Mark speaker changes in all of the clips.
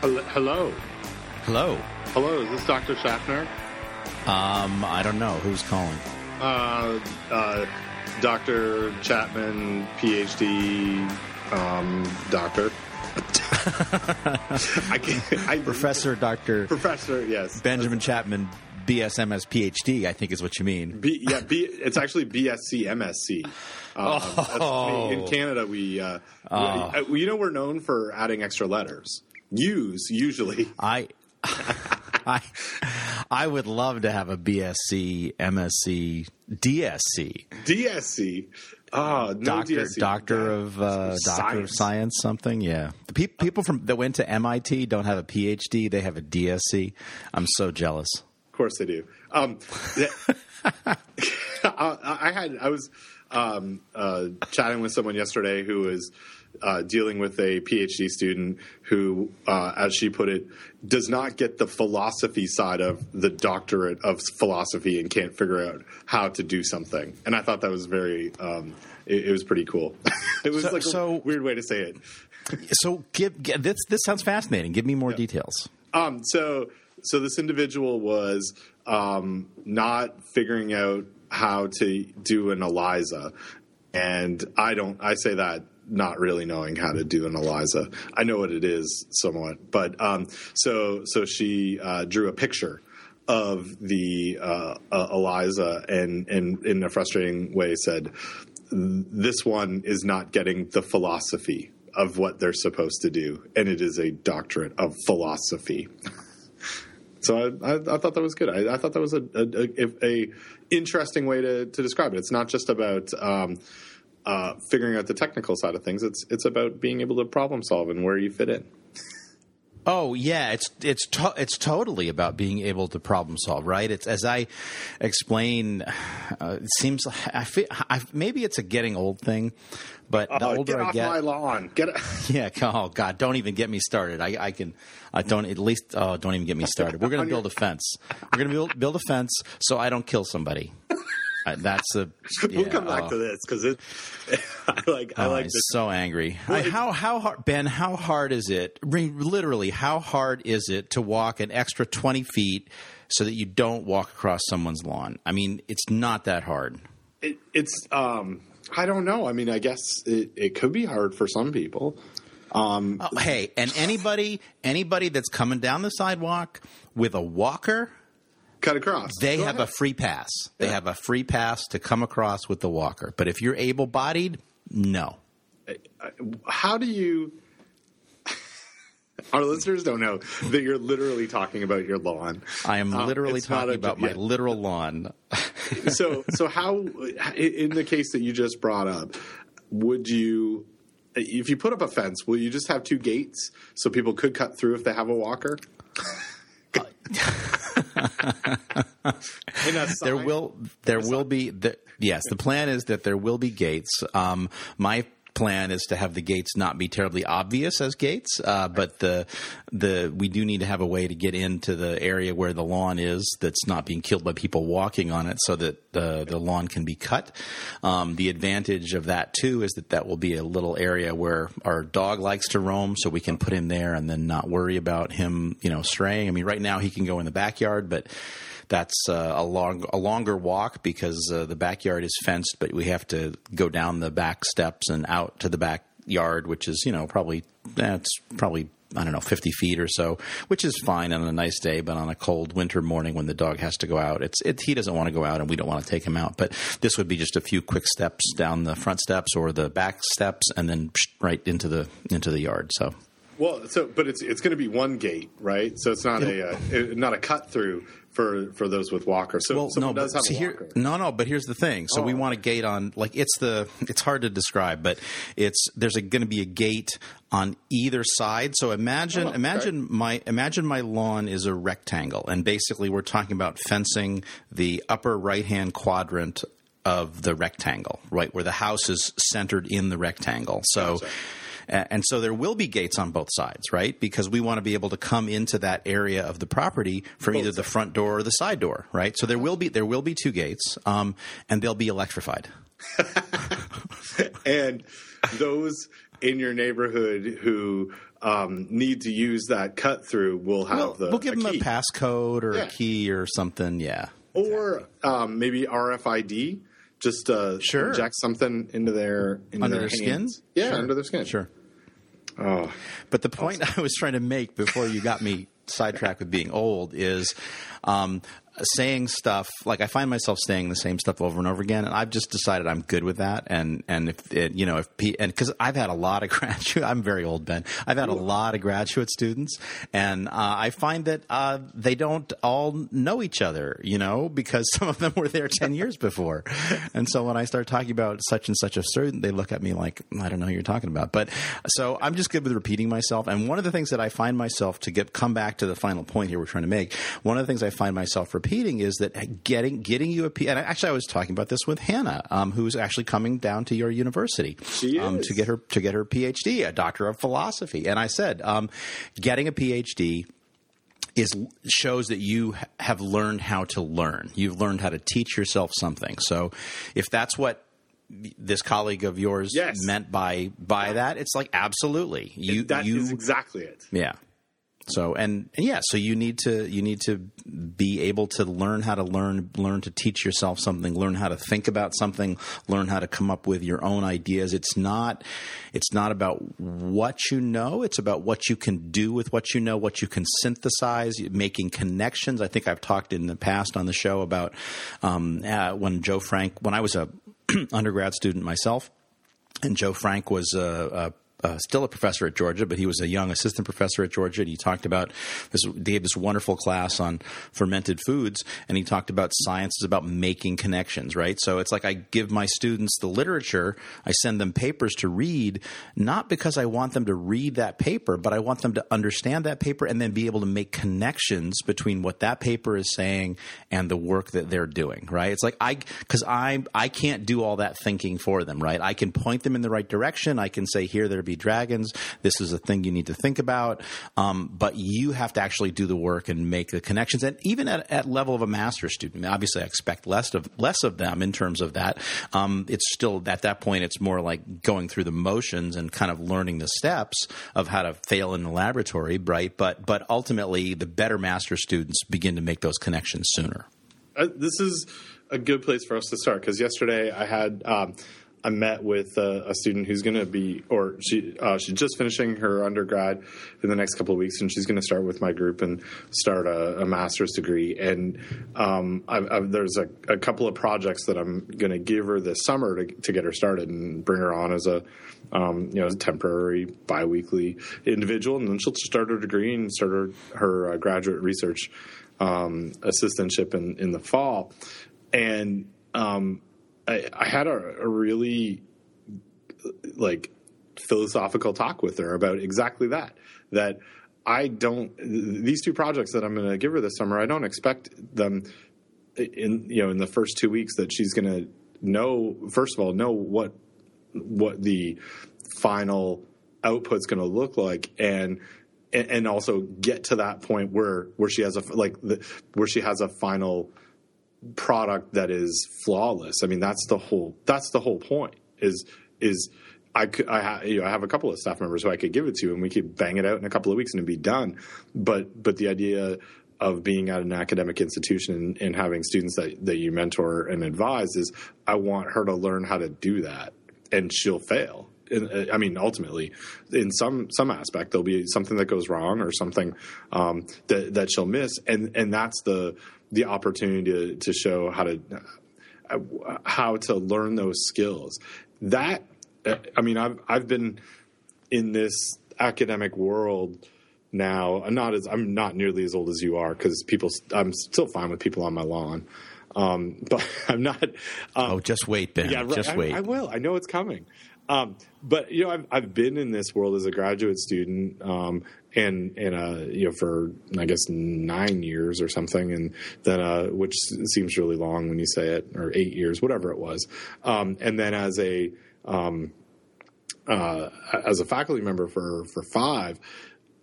Speaker 1: Hel- Hello.
Speaker 2: Hello.
Speaker 1: Hello, is this Dr. Schaffner?
Speaker 2: Um, I don't know who's calling.
Speaker 1: Uh, uh, Dr. Chapman, PhD, um, doctor. I can't, I,
Speaker 2: Professor Doctor
Speaker 1: Professor, yes.
Speaker 2: Benjamin Chapman, BSMS PhD. I think is what you mean.
Speaker 1: B, yeah, B, it's actually BSc, MSc. Um,
Speaker 2: Oh.
Speaker 1: In Canada, we, uh, we, uh, you know, we're known for adding extra letters. Use, usually.
Speaker 2: I. I I would love to have a BSc, MSc, DSc,
Speaker 1: DSc. Ah, no
Speaker 2: doctor
Speaker 1: DSc.
Speaker 2: doctor of uh, doctor of science something. Yeah, the pe- people from that went to MIT don't have a PhD; they have a DSc. I'm so jealous.
Speaker 1: Of course they do. Um, I, I had I was um, uh, chatting with someone yesterday who was uh, dealing with a PhD student who, uh, as she put it, does not get the philosophy side of the doctorate of philosophy and can't figure out how to do something. And I thought that was very. Um, it, it was pretty cool. it was
Speaker 2: So-
Speaker 1: like a
Speaker 2: so-
Speaker 1: weird way to say it.
Speaker 2: So, give, give this this sounds fascinating. Give me more details.
Speaker 1: Um, so, so this individual was um, not figuring out how to do an ELISA, and I don't. I say that not really knowing how to do an ELISA. I know what it is somewhat, but um, so so she uh, drew a picture of the uh, uh, ELISA and, and in a frustrating way said, "This one is not getting the philosophy." Of what they're supposed to do, and it is a doctorate of philosophy. So I, I, I thought that was good. I, I thought that was a, a, a, a interesting way to, to describe it. It's not just about um, uh, figuring out the technical side of things. It's it's about being able to problem solve and where you fit in.
Speaker 2: Oh yeah, it's it's to, it's totally about being able to problem solve, right? It's as I explain. Uh, it seems like I feel I, maybe it's a getting old thing, but the
Speaker 1: Uh,
Speaker 2: older
Speaker 1: get
Speaker 2: I
Speaker 1: off
Speaker 2: get,
Speaker 1: my lawn. Get
Speaker 2: yeah. Oh God, don't even get me started. I, I can. I don't at least. Oh, don't even get me started. We're going to build a fence. We're going to build build a fence so I don't kill somebody. That's a.
Speaker 1: we'll come back
Speaker 2: oh.
Speaker 1: to this because it. I like I
Speaker 2: Oh,
Speaker 1: like this.
Speaker 2: so angry. I- how how hard, Ben? How hard is it? Literally, how hard is it to walk an extra twenty feet so that you don't walk across someone's lawn? I mean, it's not that hard.
Speaker 1: It, it's um I don't know. I mean, I guess it, it could be hard for some people. Um,
Speaker 2: Oh, hey, and anybody anybody that's coming down the sidewalk with a walker,
Speaker 1: cut across.
Speaker 2: they
Speaker 1: Go
Speaker 2: have
Speaker 1: ahead.
Speaker 2: a free pass. They
Speaker 1: Yeah.
Speaker 2: have a free pass to come across with the walker. But if you're able bodied, no.
Speaker 1: how do you our listeners don't know that you're literally talking about your lawn
Speaker 2: I am
Speaker 1: Uh,
Speaker 2: literally
Speaker 1: not
Speaker 2: talking
Speaker 1: a-
Speaker 2: about my literal lawn.
Speaker 1: so so how in the case that you just brought up would you if you put up a fence will you just have two gates so people could cut through if they have a walker a
Speaker 2: there will there will be the, yes the plan is that there will be gates. Um, my plan is to have the gates not be terribly obvious as gates uh, but the the we do need to have a way to get into the area where the lawn is that's not being killed by people walking on it so that the the lawn can be cut. Um, the advantage of that too is that that will be a little area where our dog likes to roam so we can put him there and then not worry about him you know straying. I mean right now he can go in the backyard but that's uh, a long a longer walk because uh, the backyard is fenced, but we have to go down the back steps and out to the backyard, which is you know probably that's probably I don't know fifty feet or so, which is fine on a nice day, but on a cold winter morning when the dog has to go out, it's it, he doesn't want to go out and we don't want to take him out. But this would be just a few quick steps down the front steps or the back steps, and then right into the into the yard. So.
Speaker 1: well so but it's it's going to be one gate right so it's not a uh, not a cut through for for those with walkers so
Speaker 2: well, no,
Speaker 1: does
Speaker 2: but
Speaker 1: a
Speaker 2: here, no, no. But here's the thing. So we
Speaker 1: Oh.
Speaker 2: want a gate on, like it's the, it's hard to describe, but it's there's going to be a gate on either side. So imagine,
Speaker 1: Oh, okay.
Speaker 2: imagine my, imagine my lawn is a rectangle, and basically we're talking about fencing the upper right hand quadrant of the rectangle, right where the house is centered in the rectangle. So.
Speaker 1: Gotcha.
Speaker 2: And so there will be gates on both sides, right? Because we want to be able to come into that area of the property from either the front door or the side door, right? So there will be there will be two gates, um, and they'll be electrified.
Speaker 1: and those in your neighborhood who um, need to use that cut through will have
Speaker 2: We'll,
Speaker 1: the
Speaker 2: we'll give
Speaker 1: a
Speaker 2: them a passcode or
Speaker 1: Yeah.
Speaker 2: a key or something. Yeah.
Speaker 1: or um, maybe RFID, just uh,
Speaker 2: Sure.
Speaker 1: inject something into their into
Speaker 2: Under
Speaker 1: their,
Speaker 2: their skin?
Speaker 1: Yeah,
Speaker 2: Sure.
Speaker 1: under their skin.
Speaker 2: Sure.
Speaker 1: Oh,
Speaker 2: But the point I was trying to make before you got me sidetracked with being old is um, saying stuff like I find myself saying the same stuff over and over again, and I've just decided I'm good with that. And and if it, you know if P, and because I've had a lot of graduate, I'm very old, Ben. I've had a lot of graduate students, and uh, I find that uh, they don't all know each other, you know, because some of them were there ten years before, and so when I start talking about such and such a student, they look at me like I don't know who you're talking about. But so I'm just good with repeating myself. And one of the things that I find myself to get come back to the final point here we're trying to make. One of the things I find myself repeating is that getting getting you a P. And actually, I was talking about this with Hannah, um, who's actually coming down to your university um,
Speaker 1: is.
Speaker 2: to get her to get her PhD, a doctor of philosophy. And I said, um, getting a PhD is shows that you have learned how to learn. You've learned how to teach yourself something. So if that's what this colleague of yours
Speaker 1: Yes.
Speaker 2: meant by by that, it's like absolutely. You
Speaker 1: that is
Speaker 2: you
Speaker 1: exactly it.
Speaker 2: yeah. So and, and yeah, so you need to you need to be able to learn how to learn, learn to teach yourself something, learn how to think about something, learn how to come up with your own ideas. It's not it's not about what you know, it's about what you can do with what you know, what you can synthesize, making connections. I think I've talked in the past on the show about um, uh, when Joe Frank when I was a undergrad student myself and Joe Frank was a, uh, uh, still a professor at Georgia, but he was a young assistant professor at Georgia, and he talked about this. They gave this wonderful class on fermented foods, and he talked about science is about making connections, right? So it's like I give my students the literature, I send them papers to read, not because I want them to read that paper, but I want them to understand that paper and then be able to make connections between what that paper is saying and the work that they're doing, right? It's like I because I I can't do all that thinking for them, right? I can point them in the right direction. I can say here there be dragons. This is a thing you need to think about. Um, but you have to actually do the work and make the connections. And even at, at level of a master student, obviously I expect less of less of them in terms of that. Um, it's still at that point it's more like going through the motions and kind of learning the steps of how to fail in the laboratory, right? But but ultimately the better master students begin to make those connections sooner.
Speaker 1: uh, this is a good place for us to start because yesterday I had um, I met with uh, a student who's going to be, or she uh, she's just finishing her undergrad in the next couple of weeks, and she's going to start with my group and start a, a master's degree. And um, I've, I've, there's a, a couple of projects that I'm going to give her this summer to, to get her started and bring her on as a um, you know a temporary biweekly individual, and then she'll start her degree and start her, her uh, graduate research um, assistantship in, in the fall. And um, I, I had a, a really like philosophical talk with her about exactly that. That I don't these two projects that I'm going to give her this summer. I don't expect them in you know in the first two weeks that she's going to know. First of all, know what what the final output's going to look like and and also get to that point where where she has a like the, where she has a final product that is flawless. I mean, that's the whole that's the whole point. Is is I could I, ha, you know, I have a couple of staff members who I could give it to, and we could bang it out in a couple of weeks and it'd be done. But but the idea of being at an academic institution and, and having students that, that you mentor and advise is I want her to learn how to do that, and she'll fail. Uh, I mean, ultimately, in some some aspect, there'll be something that goes wrong or something um, that that she'll miss, and and that's the the opportunity to, to show how to uh, how to learn those skills. That I mean, I've I've been in this academic world now. I'm not as I'm not nearly as old as you are because people. I'm still fine with people on my lawn, um, but I'm not. Um,
Speaker 2: Oh, just wait, Ben.
Speaker 1: yeah,
Speaker 2: just
Speaker 1: I-
Speaker 2: wait.
Speaker 1: I, will. I know it's coming. Um, but you know, I've I've been in this world as a graduate student, um, and and uh, you know, for I guess nine years or something, and then uh, which seems really long when you say it, or eight years, whatever it was, um, and then as a um, uh, as a faculty member for for five,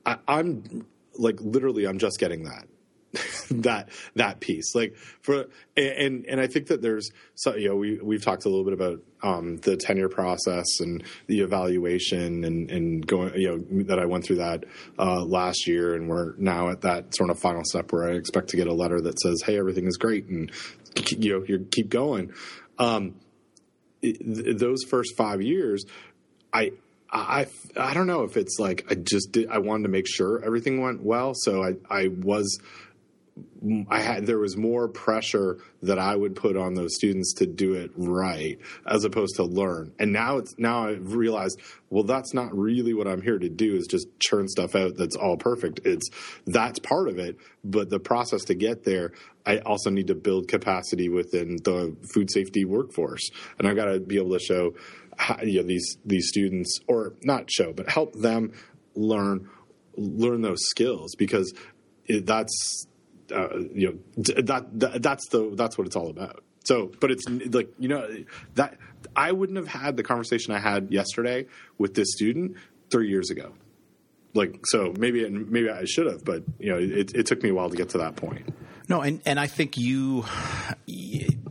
Speaker 1: I, I'm like literally I'm just getting that. that that piece. Like for and and I think that there's so you know we we've talked a little bit about um, the tenure process and the evaluation and and going you know that I went through that uh, last year and we're now at that sort of final step where I expect to get a letter that says hey everything is great and you know you keep going. Um, those first five years I I I don't know if it's like I just did I wanted to make sure everything went well. So I I was I had there was more pressure that I would put on those students to do it right as opposed to learn. And now it's now I've realized, well, that's not really what I'm here to do is just churn stuff out that's all perfect. It's that's part of it, but the process to get there, I also need to build capacity within the food safety workforce, and I've got to be able to show how, you know, these these students, or not show, but help them learn learn those skills because it, that's uh, you know that, that that's the that's what it's all about. So, but it's like you know that I wouldn't have had the conversation I had yesterday with this student three years ago. Like so, maybe maybe I should have, but you know, it, it took me a while to get to that point.
Speaker 2: No, and and I think you.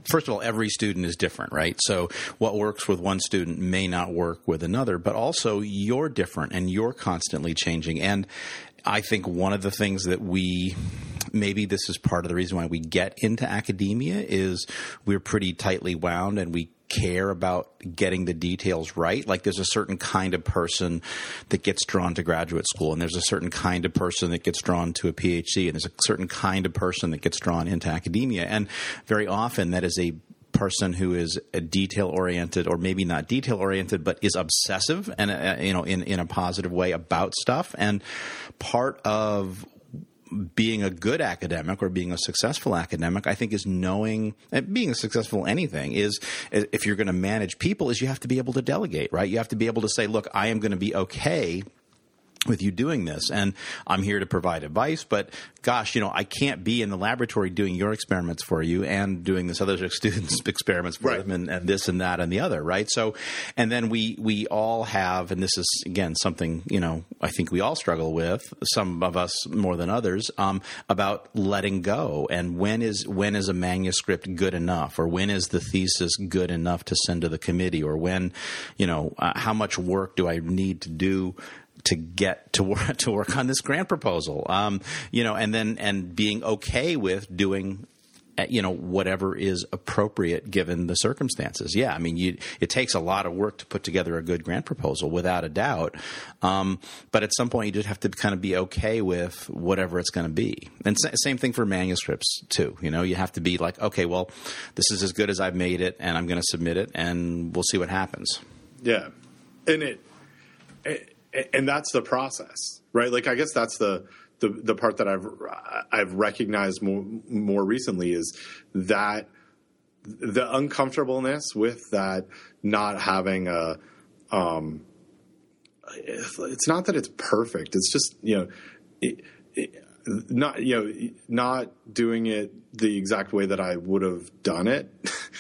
Speaker 2: First of all, every student is different, right? So, what works with one student may not work with another, but also you're different and you're constantly changing. And I think one of the things that we maybe this is part of the reason why we get into academia is we're pretty tightly wound and we care about getting the details right. Like there's a certain kind of person that gets drawn to graduate school, and there's a certain kind of person that gets drawn to a PhD, and there's a certain kind of person that gets drawn into academia. And very often that is a person who is detail oriented or maybe not detail oriented but is obsessive and uh, you know in in a positive way about stuff and part of being a good academic or being a successful academic, I think is knowing eh, being a successful anything is eh, if you're going to manage people is you have to be able to delegate, right? You have to be able to say, look, I am going to be okay with you doing this and I'm here to provide advice but gosh you know I can't be in the laboratory doing your experiments for you and doing this other students experiments for
Speaker 1: right.
Speaker 2: them and, and, this and that and the other right so and then we we all have and this is again something you know I think we all struggle with some of us more than others um, about letting go and when is when is a manuscript good enough or when is the thesis good enough to send to the committee or when you know uh, how much work do I need to do to get to work to work on this grant proposal. Um, you know, and then and being okay with doing uh, you know whatever is appropriate given the circumstances. Yeah, I mean, you, it takes a lot of work to put together a good grant proposal, without a doubt. Um, but at some point, you just have to kind of be okay with whatever it's going to be. And same thing for manuscripts too. You know, you have to be like, okay, well, this is as good as I've made it, and I'm going to submit it, and we'll see what happens.
Speaker 1: Yeah, and it and that's the process, right? Like I guess that's the the, the part that I've I've recognized more more recently is that the uncomfortableness with that not having a um, it's not that it's perfect. It's just you know. It, it, not you know not doing it the exact way that I would have done it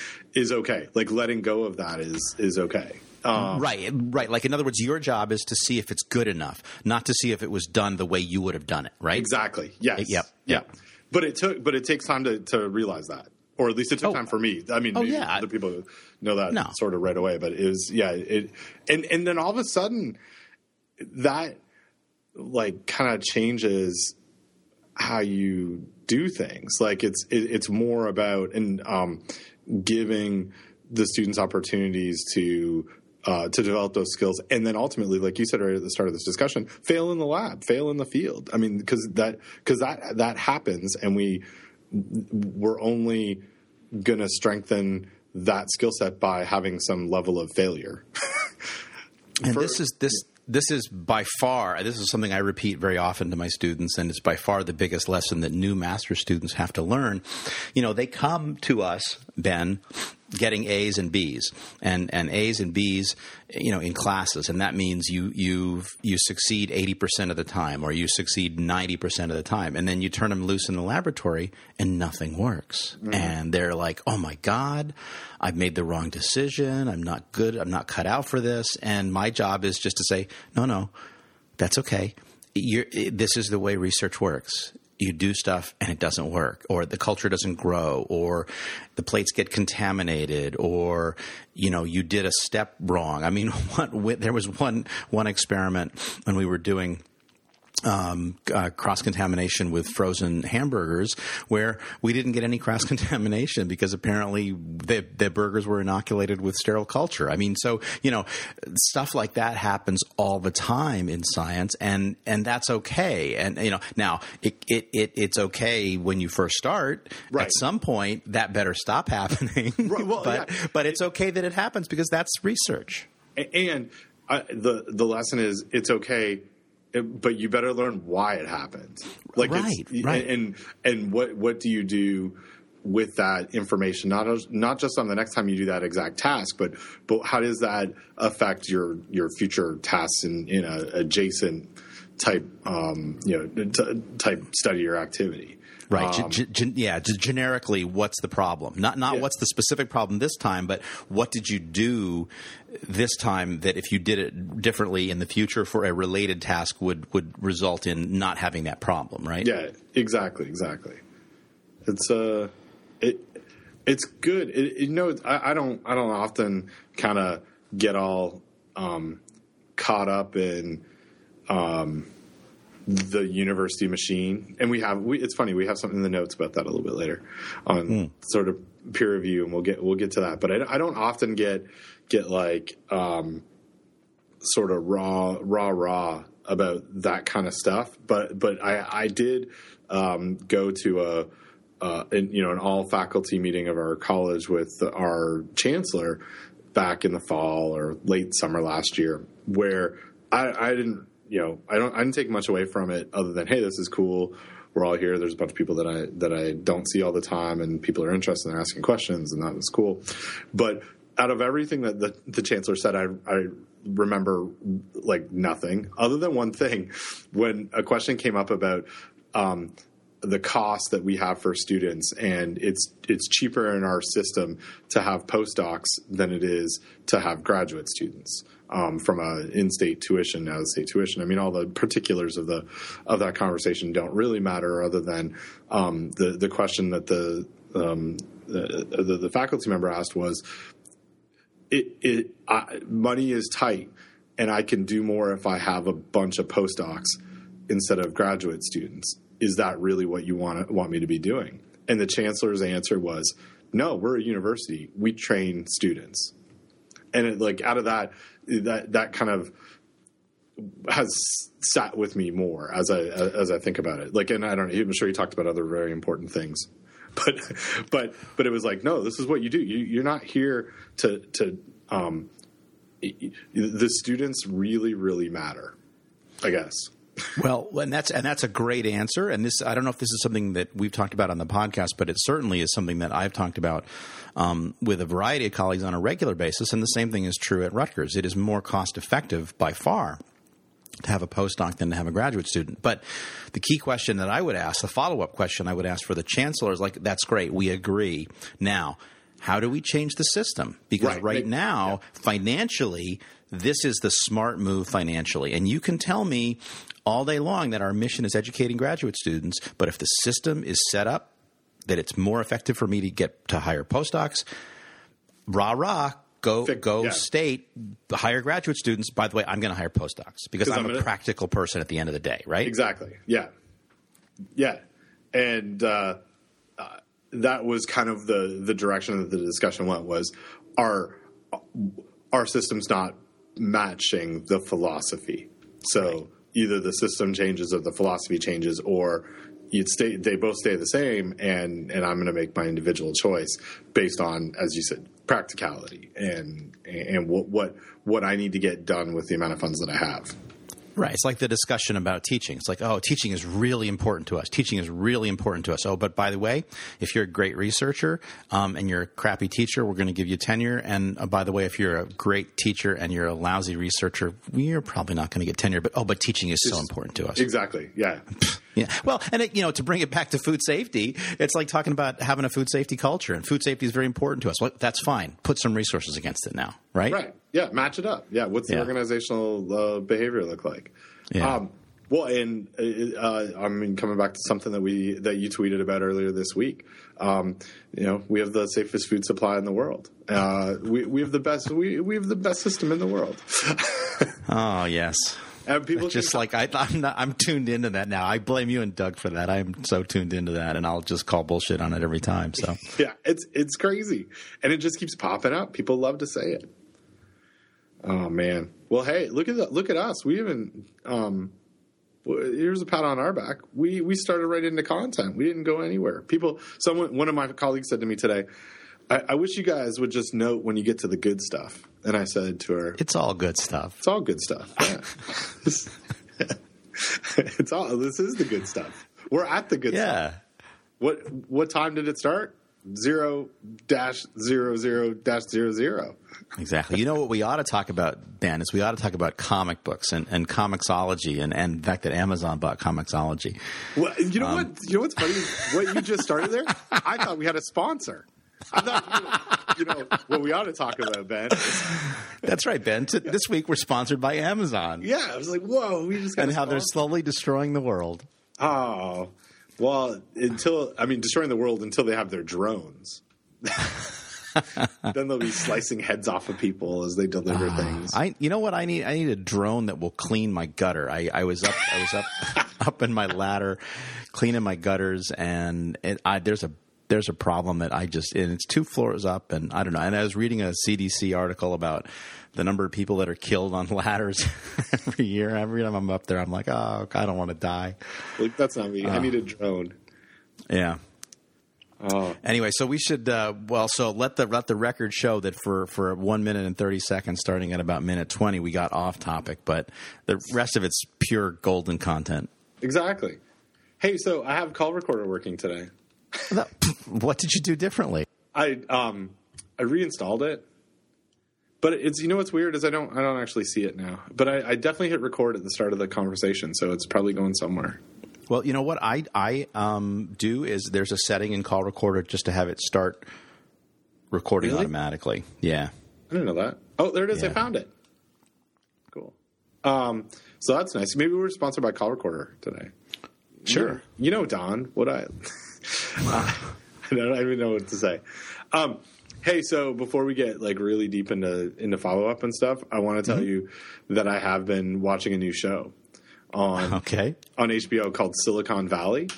Speaker 1: is okay. Like letting go of that is is okay.
Speaker 2: Um, right, right. Like in other words, your job is to see if it's good enough, not to see if it was done the way you would have done it. Right?
Speaker 1: Exactly. Yes.
Speaker 2: Yep.
Speaker 1: Yep. But it took, but it takes time to to realize that, or at least it took oh. time for me. I mean,
Speaker 2: oh, yeah.
Speaker 1: other people know that
Speaker 2: no.
Speaker 1: sort of right away, but it was yeah. It and and then all of a sudden that like kind of changes how you do things. Like it's it, it's more about and um, giving the students opportunities to uh, to develop those skills, and then ultimately, like you said right at the start of this discussion, fail in the lab, fail in the field. I mean, because that because that that happens, and we we're only going to strengthen that skill set by having some level of failure.
Speaker 2: and For, this is this this is by far this is something I repeat very often to my students, and it's by far the biggest lesson that new master students have to learn. You know, they come to us, Ben, getting A's and B's and, and A's and B's, you know, in classes. And that means you, you, you succeed 80% of the time or you succeed 90% of the time. And then you turn them loose in the laboratory and nothing works. Mm-hmm. And they're like, oh my God, I've made the wrong decision. I'm not good. I'm not cut out for this. And my job is just to say, no, no, that's okay. You're, this is the way research works you do stuff and it doesn't work or the culture doesn't grow or the plates get contaminated or you know you did a step wrong. I mean what, there was one one experiment when we were doing um, uh, cross contamination with frozen hamburgers, where we didn't get any cross contamination because apparently the, the burgers were inoculated with sterile culture. I mean, so you know, stuff like that happens all the time in science, and and that's okay. And you know, now it, it, it it's okay when you first start.
Speaker 1: Right.
Speaker 2: At some point, that better stop happening.
Speaker 1: Right, well,
Speaker 2: but
Speaker 1: yeah.
Speaker 2: but it's okay that it happens because that's research.
Speaker 1: and uh, the the lesson is it's okay it- but you better learn why it happened. like it's-
Speaker 2: Right, right.
Speaker 1: and and what what do you do with that information not not just on the next time you do that exact task but but how does that affect your your future tasks in in a adjacent type um you know t- type study or activity
Speaker 2: Right.
Speaker 1: Um,
Speaker 2: Ge- gen- yeah. Just generically, what's the problem? Not not
Speaker 1: Yeah.
Speaker 2: what's the specific problem this time, but what did you do this time that if you did it differently in the future for a related task would would result in not having that problem, right?
Speaker 1: Yeah, exactly, exactly. It's uh, it it's good. It, you know, I, I don't I don't often kind of get all um, caught up in um, the university machine, and we have we, it's funny we have something in the notes about that a little bit later on sort of peer review, and we'll get we'll get to that. But I, I don't often get get like um, sort of raw raw raw about that kind of stuff. But but i i did um go to a uh, an, you know, an all faculty meeting of our college with our chancellor back in the fall or late summer last year, where I, I didn't, you know, I don't, I didn't take much away from it other than, hey, this is cool. We're all here. There's a bunch of people that I that I don't see all the time, and people are interested in asking questions, and that was cool. But out of everything that the, the chancellor said, I, I remember like nothing other than one thing. When a question came up about um, the cost that we have for students, and it's it's cheaper in our system to have postdocs than it is to have graduate students um, from a in-state tuition, out-of-state tuition. I mean, all the particulars of the of that conversation don't really matter, other than um, the the question that the, um, the the the faculty member asked was, it, it I, money is tight, and I can do more if I have a bunch of postdocs instead of graduate students. Is that really what you want want me to be doing? And the chancellor's answer was, "No, we're a university. We train students." And it, like out of that, that that kind of has sat with me more as I as I think about it. Like, and I don't. know, I'm sure you talked about other very important things, but but but it was like, no, this is what you do. You, you're not here to to. Um, the students really really matter. I guess.
Speaker 2: Well, and that's and that's a great answer. And this, I don't know if this is something that we've talked about on the podcast, but it certainly is something that I've talked about um, with a variety of colleagues on a regular basis. And the same thing is true at Rutgers. It is more cost effective by far to have a postdoc than to have a graduate student. But the key question that I would ask, the follow up question I would ask for the chancellor is like, that's great, we agree. Now, how do we change the system? Because
Speaker 1: Right.
Speaker 2: right,
Speaker 1: They-
Speaker 2: now, financially, this is the smart move financially. And you can tell me all day long that our mission is educating graduate students, but if the system is set up that it's more effective for me to get to hire postdocs, rah rah, go go
Speaker 1: yeah.
Speaker 2: state, hire graduate students. By the way, I'm going to hire postdocs because I'm,
Speaker 1: I'm
Speaker 2: a
Speaker 1: gonna-
Speaker 2: practical person at the end of the day, right?
Speaker 1: Exactly. Yeah. Yeah. And uh, uh, that was kind of the the direction that the discussion went was our our system's not matching the philosophy. So either the system changes or the philosophy changes or you'd stay they both stay the same and and I'm going to make my individual choice based on as you said practicality and and what what what I need to get done with the amount of funds that I have.
Speaker 2: Right. It's like the discussion about teaching. It's like, oh, teaching is really important to us. Teaching is really important to us. Oh, but by the way, if you're a great researcher um, and you're a crappy teacher, we're going to give you tenure. And uh, by the way, if you're a great teacher and you're a lousy researcher, you're probably not going to get tenure. But oh, but teaching is so important to us.
Speaker 1: Exactly. Yeah.
Speaker 2: Yeah. Well, and it, you know, to bring it back to food safety, it's like talking about having a food safety culture, and food safety is very important to us. Well, that's fine. Put some resources against it now, right?
Speaker 1: Right. Yeah. Match it up. Yeah. What's the
Speaker 2: Yeah.
Speaker 1: organizational uh, behavior look like?
Speaker 2: Yeah.
Speaker 1: Um, Well, and uh, uh, I mean, coming back to something that we that you tweeted about earlier this week, um, you know, we have the safest food supply in the world. Uh, we we have the best we we have the best system in the world.
Speaker 2: Oh yes.
Speaker 1: and people
Speaker 2: Just like I, I'm, not, I'm tuned into that now. I blame you and Doug for that. I'm so tuned into that, and I'll just call bullshit on it every time. So
Speaker 1: yeah, it's it's crazy, and it just keeps popping up. People love to say it. Oh man. Well, hey, look at the, look at us. We even um, here's a pat on our back. We we started right into content. We didn't go anywhere. People. Someone. One of my colleagues said to me today. I, I wish you guys would just note when you get to the good stuff. And I said to her,
Speaker 2: it's all good stuff.
Speaker 1: It's all good stuff. Yeah. it's all. This is the good stuff. We're at the good stuff.
Speaker 2: Yeah.
Speaker 1: What what time did it start? Zero dash zero zero dash zero zero.
Speaker 2: Exactly. You know what we ought to talk about, Ben, is we ought to talk about comic books and, and comiXology and, and the fact that Amazon bought comiXology.
Speaker 1: Well, you know
Speaker 2: Um,
Speaker 1: what? You know what's funny? What you just started there? I thought we had a sponsor. I thought, you know, what we ought to talk about, Ben.
Speaker 2: That's right, Ben. T- This week we're sponsored by Amazon
Speaker 1: Yeah, I was like, whoa, we just got
Speaker 2: and how they're slowly destroying the world.
Speaker 1: Oh, well, until I mean, destroying the world until they have their drones. then they'll be slicing heads off of people as they deliver ah, things.
Speaker 2: I, you know what? I need. I need a drone that will clean my gutter. I, I was up. I was up, up in my ladder, cleaning my gutters, and it, I, there's a there's a problem that I just and it's two floors up, and I don't know. And I was reading a CDC article about the number of people that are killed on ladders every year. Every time I'm up there, I'm like, oh, I don't want to die.
Speaker 1: like that's not me. I need a drone.
Speaker 2: Yeah.
Speaker 1: Oh,
Speaker 2: Anyway, so we should uh, well, so let the let the record show that for for one minute and thirty seconds, starting at about minute twenty, we got off topic, but the rest of it's pure golden content.
Speaker 1: exactly. Hey, so I have call recorder working today.
Speaker 2: What did you do differently?
Speaker 1: I um I reinstalled it, but it's you know what's weird is I don't I don't actually see it now. But I, I definitely hit record at the start of the conversation, so it's probably going somewhere.
Speaker 2: Well, you know what I I um, do is there's a setting in Call Recorder just to have it start recording
Speaker 1: Really?
Speaker 2: automatically. Yeah.
Speaker 1: I didn't know that. Oh, there it is. I found it. Cool. Um, so that's nice. Maybe we're sponsored by Call Recorder today.
Speaker 2: Sure.
Speaker 1: You know, Don, what I I don't even know what to say. Um, hey, so before we get like really deep into into follow up and stuff, I want to tell you that I have been watching a new show on
Speaker 2: Okay.
Speaker 1: on HBO called Silicon Valley.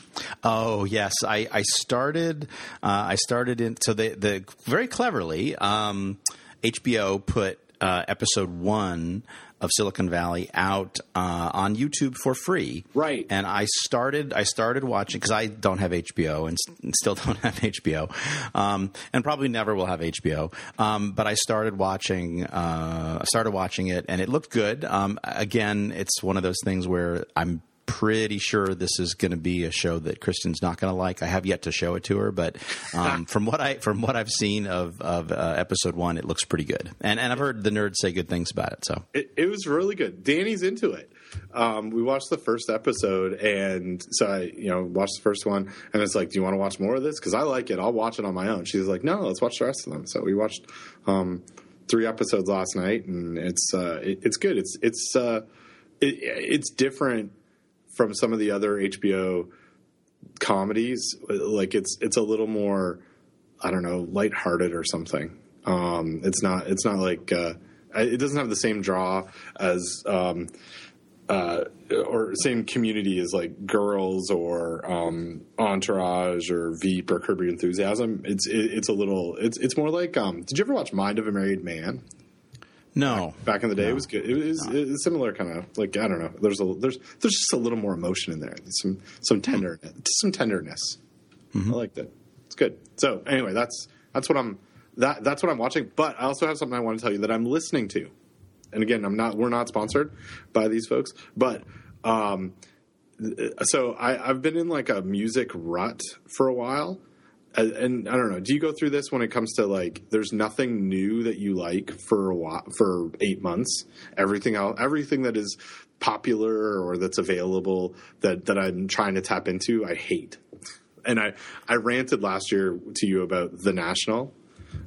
Speaker 2: Oh yes, I I started uh, I started in so they the very cleverly um, HBO put uh, episode one of Silicon Valley out uh, on YouTube for free.
Speaker 1: Right.
Speaker 2: And I started I started watching because I don't have HBO and s- still don't have HBO, um, and probably never will have HBO. Um, but I started watching uh, I started watching it and it looked good. Um, again, it's one of those things where I'm pretty sure this is going to be a show that Kristen's not going to like. I have yet to show it to her, but um, from what I from what I've seen of of uh, episode one, it looks pretty good. And and I've heard the nerds say good things about it. So
Speaker 1: It, it was really good. Danny's into it. Um, we watched the first episode, and so I, you know, watched the first one, and it's like, "Do you want to watch more of this? Because I like it. I'll watch it on my own." She's like, "No, let's watch the rest of them." So we watched um, three episodes last night, and it's uh, it, it's good. It's it's uh, it, it's different from some of the other HBO comedies. Like it's it's a little more, I don't know, lighthearted or something. Um, it's not it's not like uh, it doesn't have the same draw as um, uh, or same community as like Girls or um, Entourage or Veep or Curb Your Enthusiasm. It's it, it's a little it's it's more like um, did you ever watch Mind of a Married Man?
Speaker 2: No,
Speaker 1: Back in the day, it was good. It was, it was similar kind of like I don't know. There's a there's there's just a little more emotion in there. There's some some tender some tenderness. I liked it. It's good. So anyway, that's that's what I'm that that's what I'm watching. But I also have something I want to tell you that I'm listening to. And again, I'm not we're not sponsored by these folks, but um, so I, I've been in like a music rut for a while. And, I don't know. Do you go through this when it comes to like? There's nothing new that you like for a while, for eight months. Everything else, everything that is popular or that's available that that I'm trying to tap into, I hate. And I I ranted last year to you about the National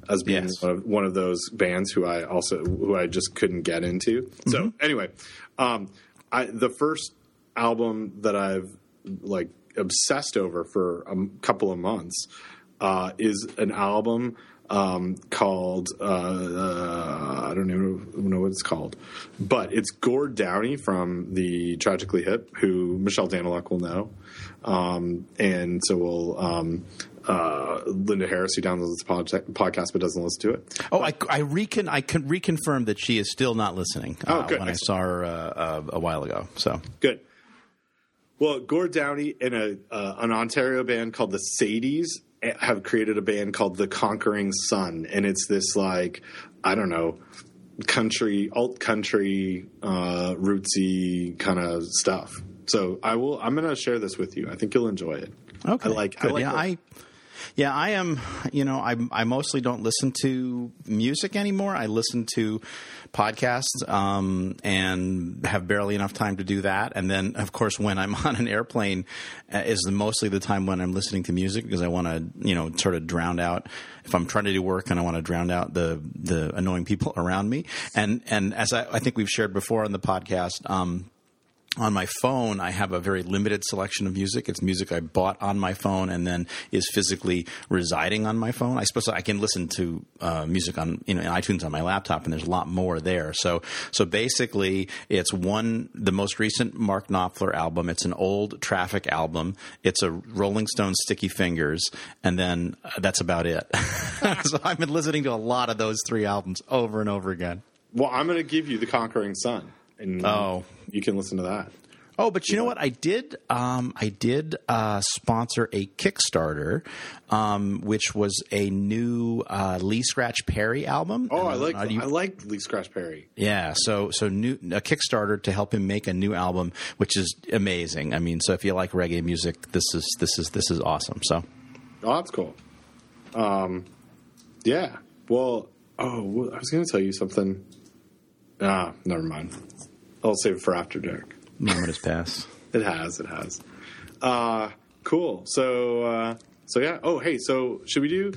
Speaker 1: as being
Speaker 2: Yes.
Speaker 1: one, of, one of those bands who I also who I just couldn't get into. So anyway, um, I the first album that I've like obsessed over for a couple of months uh, is an album um, called uh, uh, I don't even know what it's called, but it's Gord Downie from the Tragically Hip, who Michelle Daniluk will know, um, and so will um, uh, Linda Harris, who downloads this pod- podcast but doesn't listen to it.
Speaker 2: Oh, I, I recon I can reconfirm that she is still not listening.
Speaker 1: Oh,
Speaker 2: uh,
Speaker 1: good.
Speaker 2: When I saw her uh, uh, a while ago, so
Speaker 1: Good. Well, Gord Downie and a uh, an Ontario band called the Sadies have created a band called the Conquering Sun, and it's this like I don't know country alt country uh, rootsy kind of stuff. So I will. I'm going to share this with you. I think you'll enjoy it.
Speaker 2: Okay,
Speaker 1: I like.
Speaker 2: Good.
Speaker 1: I like
Speaker 2: yeah, I. Yeah, I am. You know, I I mostly don't listen to music anymore. I listen to podcasts um, and have barely enough time to do that. And then, of course, when I'm on an airplane, uh, is mostly the time when I'm listening to music because I want to, you know, sort of drown out. If I'm trying to do work and I want to drown out the the annoying people around me, and and as I, I think we've shared before on the podcast. Um, on my phone, I have a very limited selection of music. It's music I bought on my phone and then is physically residing on my phone. I suppose I can listen to uh, music on you know in iTunes on my laptop, and there's a lot more there. So so basically, it's one the most recent Mark Knopfler album. It's an old Traffic album. It's a Rolling Stone Sticky Fingers, and then uh, that's about it. so I've been listening to a lot of those three albums over and over again.
Speaker 1: Well, I'm going to give you the Conquering Sun, and
Speaker 2: Oh.
Speaker 1: you can listen to that.
Speaker 2: Oh, but you know what? I did. Um, I did uh, sponsor a Kickstarter, um, which was a new uh, Lee Scratch Perry album.
Speaker 1: Oh, I like
Speaker 2: uh, you-
Speaker 1: I like Lee Scratch Perry.
Speaker 2: yeah, so so new a Kickstarter to help him make a new album, which is amazing. I mean, so if you like reggae music, this is this is this is awesome. So
Speaker 1: Oh, that's cool. Um, yeah. Well, oh, I was going to tell you something. Ah, never mind. I'll save it for after dark.
Speaker 2: moment has passed.
Speaker 1: It has. It has. Uh, cool. So, uh, so yeah. Oh, hey. So, should we do?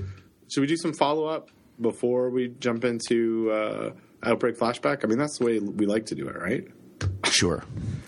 Speaker 1: Should we do some follow up before we jump into uh, outbreak flashback? I mean, that's the way we like to do it, right?
Speaker 2: Sure,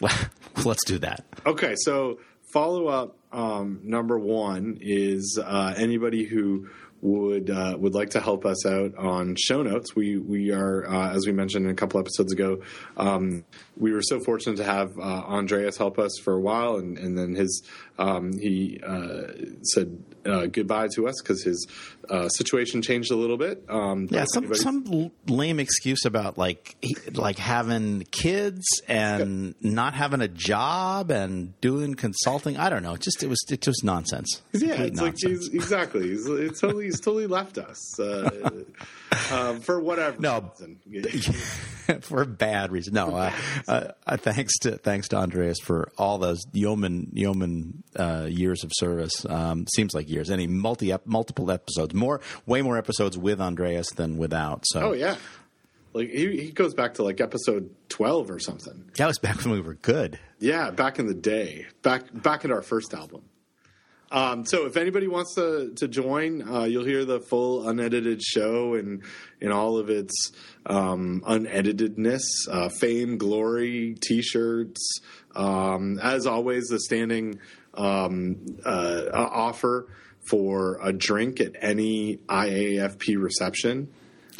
Speaker 2: let's do that.
Speaker 1: Okay, so follow up um, number one is uh, anybody who would uh, would like to help us out on show notes. We we are uh, as we mentioned a couple episodes ago. Um, we were so fortunate to have uh, Andreas help us for a while, and, and then his um, he uh, said uh, goodbye to us because his uh, situation changed a little bit. Um,
Speaker 2: Yeah, some
Speaker 1: anybody's-
Speaker 2: some lame excuse about like he- like having kids and not having a job and doing consulting. I don't know. It just it was it was nonsense.
Speaker 1: Yeah,
Speaker 2: Complete
Speaker 1: it's like he's, exactly. He's, it's totally he's totally left us uh, um, for whatever
Speaker 2: No.
Speaker 1: reason.
Speaker 2: for a bad reason. No, uh, uh, uh, thanks to thanks to Andreas for all those yeoman yeoman uh, years of service. Um, seems like years. Any multi multiple episodes, more way more episodes with Andreas than without. So
Speaker 1: Oh yeah, like he, he goes back to like episode twelve or something.
Speaker 2: that was back when we were good.
Speaker 1: Yeah, back in the day, back back at our first album. Um, so if anybody wants to to join, uh, you'll hear the full unedited show and in all of its um, uneditedness, uh, fame, glory, t-shirts. Um, as always, the standing um, uh, offer for a drink at any IAFP reception.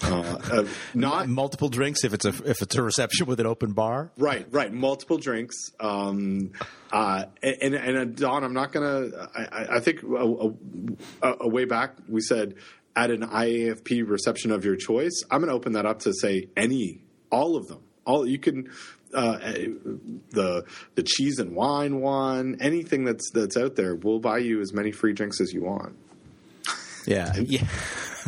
Speaker 1: Uh, of not
Speaker 2: multiple drinks if it's a if it's a reception with an open bar.
Speaker 1: Right, right. Multiple drinks. Um, uh, and, and uh, Don, I'm not gonna. I, I- I think a, a, a way back we said at an IAFP reception of your choice. I'm gonna open that up to say any, all of them. All you can. Uh, the the cheese and wine one, anything that's that's out there, we'll buy you as many free drinks as you want.
Speaker 2: Yeah, yeah,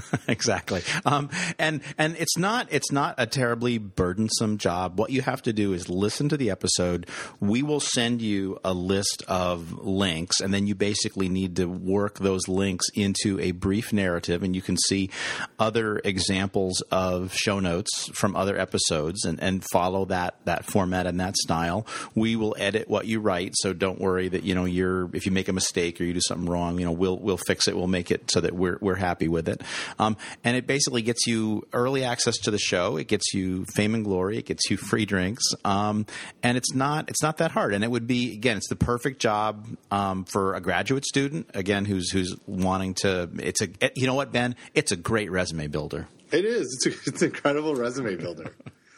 Speaker 2: exactly. Um, and and it's not it's not a terribly burdensome job. What you have to do is listen to the episode. We will send you a list of links, and then you basically need to work those links into a brief narrative, and you can see other examples of show notes from other episodes, and, and follow that that format and that style. We will edit what you write, so don't worry that you know you're if you make a mistake or you do something wrong, you know we'll we'll fix it. We'll make it so that we're we're happy with it. Um, and it basically gets you early access to the show. It gets you fame and glory. It gets you free drinks. Um, and it's not it's not that hard. And it would be again, it's the perfect job um, for a graduate student again who's who's wanting to. It's a you know what Ben, it's a great resume builder.
Speaker 1: It is. It's, a, it's an incredible resume builder.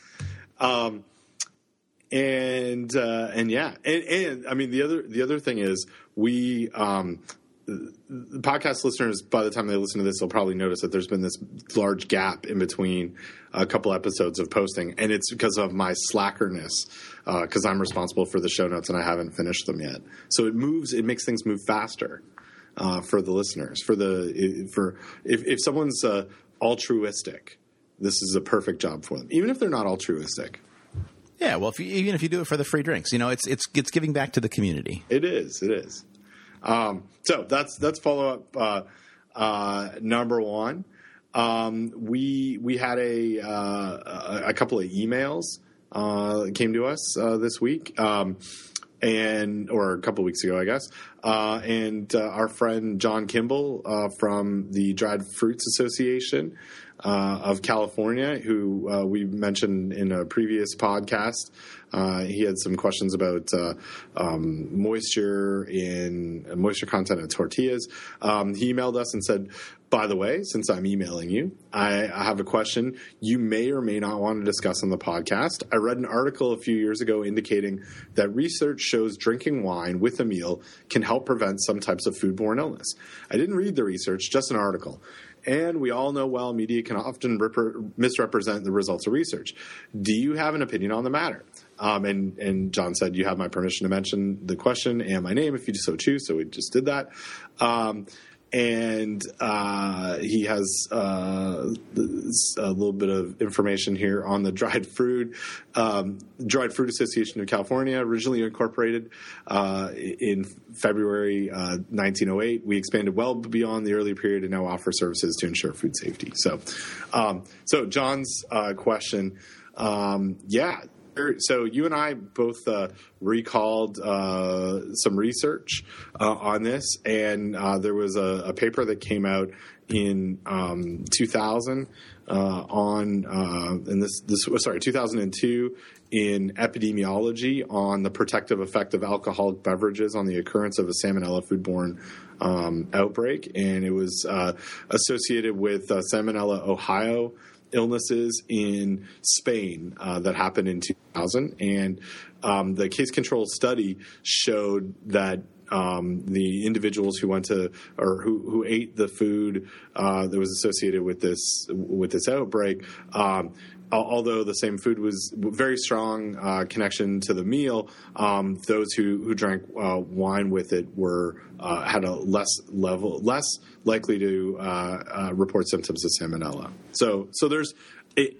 Speaker 1: um, and uh, and yeah, and, and I mean the other the other thing is we um, podcast listeners by the time they listen to this they'll probably notice that there's been this large gap in between a couple episodes of posting and it's because of my slackerness because uh, i'm responsible for the show notes and i haven't finished them yet so it moves it makes things move faster uh, for the listeners for the for if, if someone's uh, altruistic this is a perfect job for them even if they're not altruistic
Speaker 2: yeah, well, if you, even if you do it for the free drinks, you know, it's it's it's giving back to the community.
Speaker 1: It is. It is. Um, so that's that's follow up uh, uh, number one. Um, we we had a uh, a couple of emails uh, came to us uh, this week. Um, and or a couple weeks ago, I guess. Uh, and uh, our friend John Kimball uh, from the Dried Fruits Association uh, of California, who uh, we mentioned in a previous podcast. Uh, he had some questions about uh, um, moisture in moisture content of tortillas. Um, he emailed us and said, "By the way, since I'm emailing you, I, I, have a question you may or may not want to discuss on the podcast. I read an article a few years ago indicating that research shows drinking wine with a meal can help prevent some types of foodborne illness. I didn't read the research, just an article." And we all know well media can often misrepresent the results of research. Do you have an opinion on the matter? Um, and, and John said, You have my permission to mention the question and my name if you so choose. So we just did that. Um, and uh, he has uh, a little bit of information here on the dried fruit um, dried fruit association of california originally incorporated uh, in february 1908 uh, we expanded well beyond the early period and now offer services to ensure food safety. So um, so john's uh, question um, yeah so you and I both uh, recalled uh, some research uh, on this, and uh, there was a, a, paper that came out in um, 2000 uh, on, and uh, this this sorry 2002 in epidemiology on the protective effect of alcoholic beverages on the occurrence of a salmonella foodborne um, outbreak, and it was associated with Salmonella Ohio illnesses in Spain uh, that happened in 2000, and um, the case control study showed that um, the individuals who went to or who, who ate the food uh, that was associated with this with this outbreak um, although the same food was very strong uh, connection to the meal, um, those who, who drank uh, wine with it were uh, had a less level less likely to uh, uh, report symptoms of salmonella. So so there's it,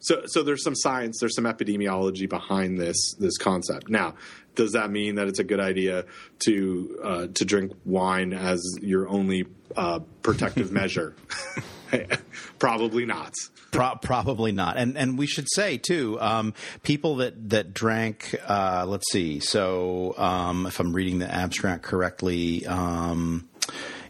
Speaker 1: so so there's some science, there's some epidemiology behind this this concept. Now, does that mean that it's a good idea to uh, to drink wine as your only protective measure? Probably not.
Speaker 2: Pro- probably not. And and we should say too, um, people that that drank. Uh, let's see. So um, if I'm reading the abstract correctly. Um,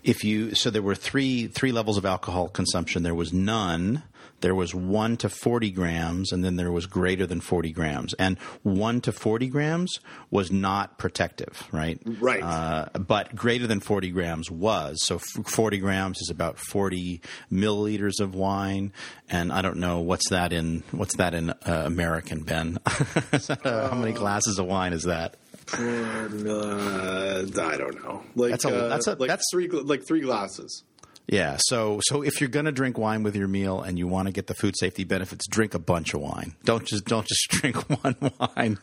Speaker 2: if you so there were three three levels of alcohol consumption. There was none, there was 1 to 40 grams, and then there was greater than 40 grams. And 1 to 40 grams was not protective, right?
Speaker 1: Right. Uh,
Speaker 2: but greater than 40 grams was. So 40 grams is about 40 milliliters of wine. And I don't know, what's that in, what's that in uh, American, Ben? How many glasses of wine is that? Uh,
Speaker 1: I don't know. Like that's a, that's a, like that's three like three glasses.
Speaker 2: Yeah. So so if you're going to drink wine with your meal and you want to get the food safety benefits, drink a bunch of wine. Don't just don't just drink one wine.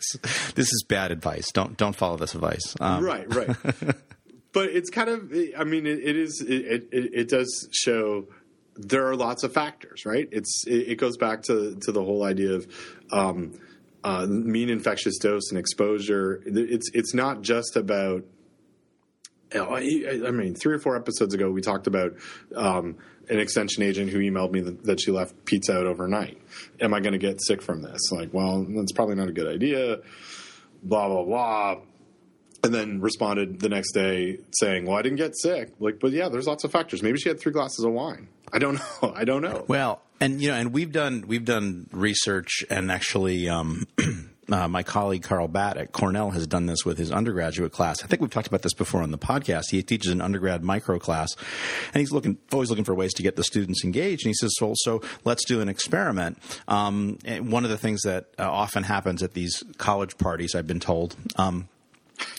Speaker 2: This is bad advice. Don't don't follow this advice.
Speaker 1: Um, right. Right. but it's kind of. I mean, it, it is. It, it, it does show there are lots of factors, right? It's it, it goes back to to the whole idea of um, uh, mean infectious dose and exposure. It's it's not just about I mean, three or four episodes ago, we talked about um, an extension agent who emailed me that, she left pizza out overnight. Am I going to get sick from this? Like, well, that's probably not a good idea. Blah blah blah. And then responded the next day saying, "Well, I didn't get sick." Like, but yeah, there's lots of factors. Maybe she had three glasses of wine. I don't know. I don't know.
Speaker 2: Well, and you know, and we've done we've done research, and actually, um, uh, my colleague Carl Batt at Cornell has done this with his undergraduate class. I think we've talked about this before on the podcast. He teaches an undergrad micro class, and he's looking always looking for ways to get the students engaged. And he says, "So, so let's do an experiment." Um, one of the things that uh, often happens at these college parties, I've been told. Um,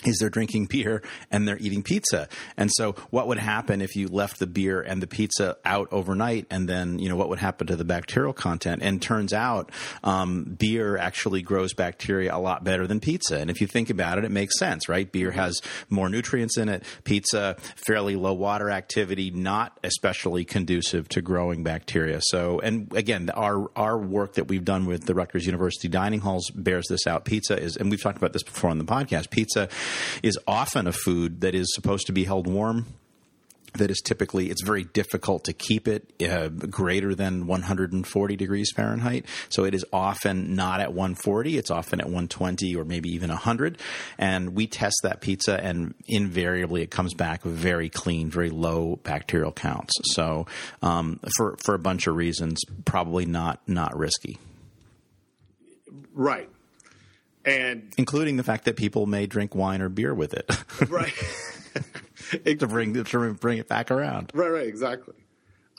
Speaker 2: is they're drinking beer and they're eating pizza. And so what would happen if you left the beer and the pizza out overnight and then, you know, what would happen to the bacterial content? And turns out um, beer actually grows bacteria a lot better than pizza. And if you think about it, it makes sense, right? Beer has more nutrients in it. Pizza, fairly low water activity, not especially conducive to growing bacteria. So, and again, our, our work that we've done with the Rutgers University dining halls bears this out. Pizza is, and we've talked about this before on the podcast, pizza is often a food that is supposed to be held warm that is typically it's very difficult to keep it uh, greater than 140 degrees Fahrenheit. So it is often not at 140. It's often at 120 or maybe even 100. And we test that pizza, and invariably it comes back very clean, very low bacterial counts. So um, for for a bunch of reasons, probably not not risky.
Speaker 1: Right and
Speaker 2: including the fact that people may drink wine or beer with it,
Speaker 1: right?
Speaker 2: to bring to bring it back around,
Speaker 1: right? Right, exactly.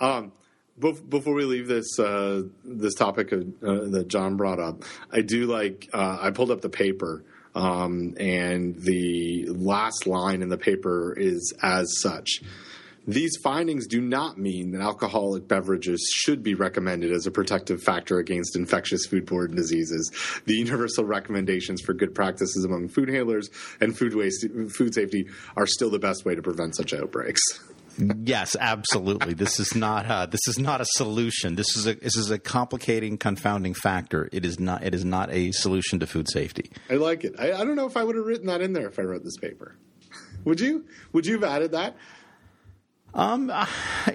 Speaker 1: Um, before we leave this uh, this topic of, uh, that John brought up, I do like uh, I pulled up the paper, um, and the last line in the paper is as such. These findings do not mean that alcoholic beverages should be recommended as a protective factor against infectious foodborne diseases. The universal recommendations for good practices among food handlers and food waste, food safety are still the best way to prevent such outbreaks.
Speaker 2: yes, absolutely. This is not a, this is not a solution. This is a this is a complicating, confounding factor. It is not it is not a solution to food safety.
Speaker 1: I like it. I, I don't know if I would have written that in there if I wrote this paper. Would you? Would you have added that?
Speaker 2: Um, I,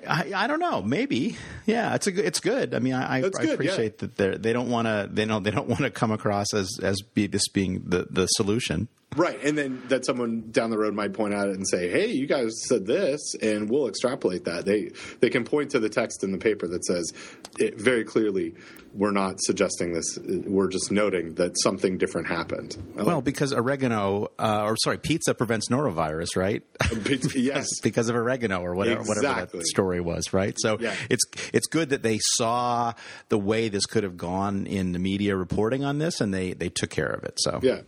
Speaker 2: I, I, don't know. Maybe, yeah. It's a it's good. I mean, I, I, I appreciate yeah. that they they don't want to they don't they don't want to come across as as be this being the the solution.
Speaker 1: Right, and then that someone down the road might point out it and say, "Hey, you guys said this," and we'll extrapolate that. They they can point to the text in the paper that says it very clearly, "We're not suggesting this. We're just noting that something different happened."
Speaker 2: Well, because oregano, uh, or sorry, pizza prevents norovirus, right?
Speaker 1: Pizza, yes,
Speaker 2: because of oregano or whatever, exactly. whatever that story was, right? So yeah. it's it's good that they saw the way this could have gone in the media reporting on this, and they they took care of it. So
Speaker 1: yeah.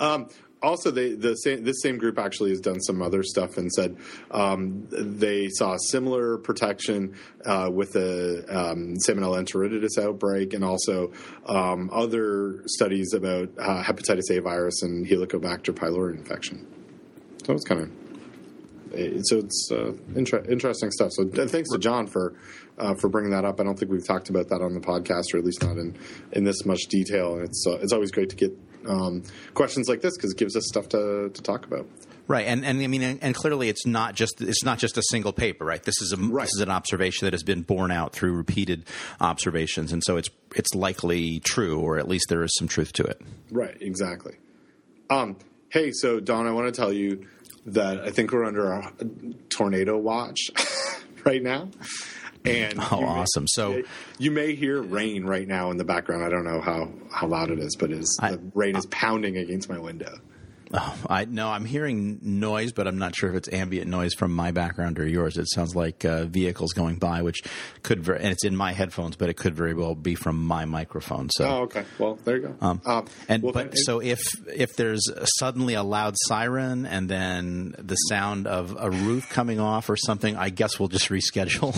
Speaker 1: Um, also, they, the same, this same group actually has done some other stuff and said um, they saw similar protection uh, with the um, Salmonella enteritidis outbreak, and also um, other studies about uh, hepatitis A virus and Helicobacter pylori infection. So it's kind of so it's uh, inter- interesting stuff. So thanks to John for uh, for bringing that up. I don't think we've talked about that on the podcast, or at least not in in this much detail. And it's uh, it's always great to get um, questions like this because it gives us stuff to, to talk about.
Speaker 2: Right, and and I mean, and, and, clearly, it's not just it's not just a single paper, right? This is a right. this is an observation that has been borne out through repeated observations, and so it's it's likely true, or at least there is some truth to it.
Speaker 1: Right, exactly. Um, hey, so Don, I want to tell you that I think we're under a tornado watch right now. And
Speaker 2: oh, awesome! so
Speaker 1: you may hear rain right now in the background. I don't know how, how loud it is, but is, the rain is pounding against my window.
Speaker 2: Oh, I no, I'm hearing noise, but I'm not sure if it's ambient noise from my background or yours. It sounds like uh, vehicles going by, which could ver- and it's in my headphones, but it could very well be from my microphone. So,
Speaker 1: oh, okay. Well, there you go. Um,
Speaker 2: um, and well, but so if if there's suddenly a loud siren and then the sound of a roof coming off or something, I guess we'll just reschedule.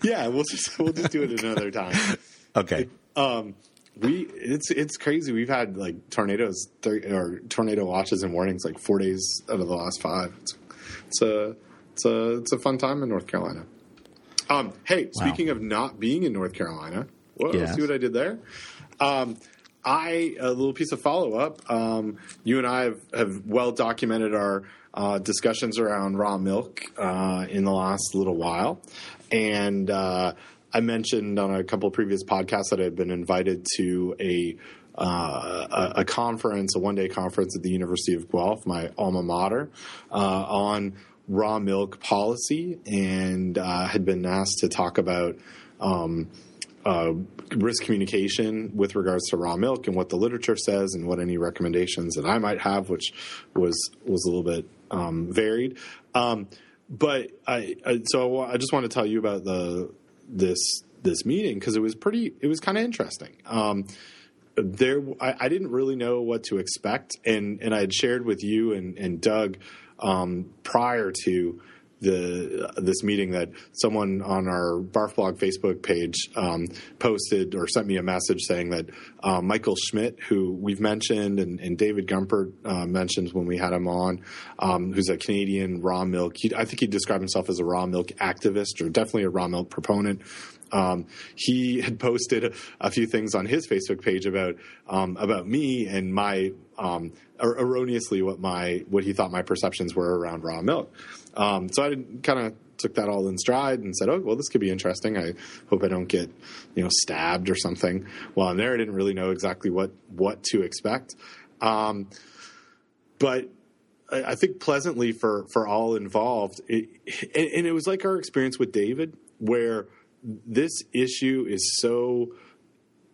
Speaker 1: yeah, we'll just we'll just do it another time.
Speaker 2: okay.
Speaker 1: Um, we it's it's crazy. We've had like tornadoes or tornado watches and warnings like four days out of the last five. It's, it's a it's a it's a fun time in North Carolina. Um, hey, wow. speaking of not being in North Carolina, whoa, yes. see what I did there. Um, I a little piece of follow up. Um, you and I have, have well documented our uh, discussions around raw milk uh, in the last little while, and uh, I mentioned on a couple previous podcasts that I had been invited to a uh, a, a, conference, a one day conference at the University of Guelph, my alma mater, uh, on raw milk policy and uh, had been asked to talk about um, uh, risk communication with regards to raw milk and what the literature says and what any recommendations that I might have, which was was a little bit um, varied. Um, but I, I, so I just want to tell you about the this this meeting because it was pretty it was kind of interesting. Um, there I, I, didn't really know what to expect and and I had shared with you and, and Doug um, prior to the this meeting that someone on our Barf Blog Facebook page um, posted or sent me a message saying that uh, Michael Schmidt, who we've mentioned and, and David Gumpert uh, mentioned when we had him on, um, who's a Canadian raw milk. He, I think he described himself as a raw milk activist or definitely a raw milk proponent. Um, he had posted a, few things on his Facebook page about um, about me and my um, er, erroneously what my what he thought my perceptions were around raw milk. Um, so I kind of took that all in stride and said, "Oh, well, this could be interesting. I hope I don't get, you know, stabbed or something." Well, in there, I didn't really know exactly what what to expect, um, but I, I, think pleasantly for for all involved, it, and, and it was like our experience with David, where this issue is so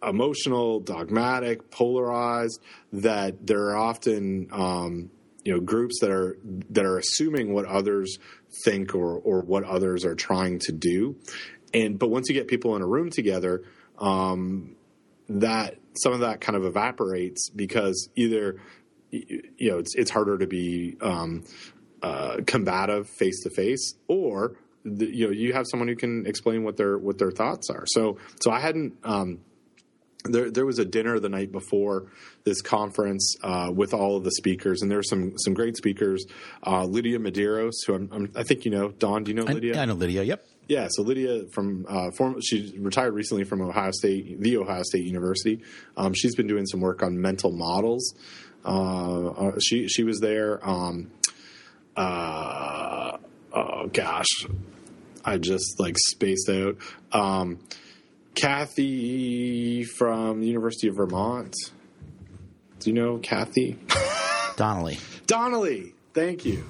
Speaker 1: emotional, dogmatic, polarized that there are often um, you know groups that are that are assuming what others think or or what others are trying to do, and but once you get people in a room together, um, that some of that kind of evaporates because either you know it's it's harder to be um, uh, combative face to face or the, you know you have someone who can explain what their what their thoughts are. So so I hadn't. Um, there, there was a dinner the night before this conference uh, with all of the speakers, and there were some some great speakers. Uh, Lydia Medeiros, who I'm, I'm, i think you know. Don, do you know Lydia?
Speaker 2: I, I know Lydia. Yep.
Speaker 1: Yeah, so Lydia from uh, form, she retired recently from Ohio State, the Ohio State University. Um, she's been doing some work on mental models. Uh, uh, she she was there. Um, uh, oh gosh, I just like spaced out. Um, Kathy from the University of Vermont. Do you know Kathy?
Speaker 2: Donnelly.
Speaker 1: Donnelly. Thank you.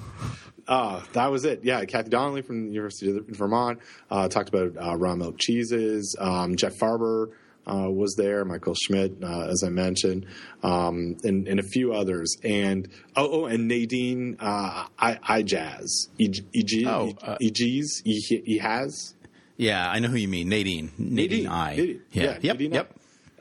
Speaker 1: Uh, that was it. Yeah, Kathy Donnelly from the University of Vermont uh, talked about uh, raw milk cheeses. Um, Jeff Farber uh, was there, Michael Schmidt, uh, as I mentioned, um, and, and, a few others. And oh, oh and Nadine uh, I, I Jazz. E, e, oh, e, e has.
Speaker 2: Yeah, I know who you mean, Nadine. Nadine, Nadine I.
Speaker 1: Nadine. Yeah. yeah. Yep. Nadine yep.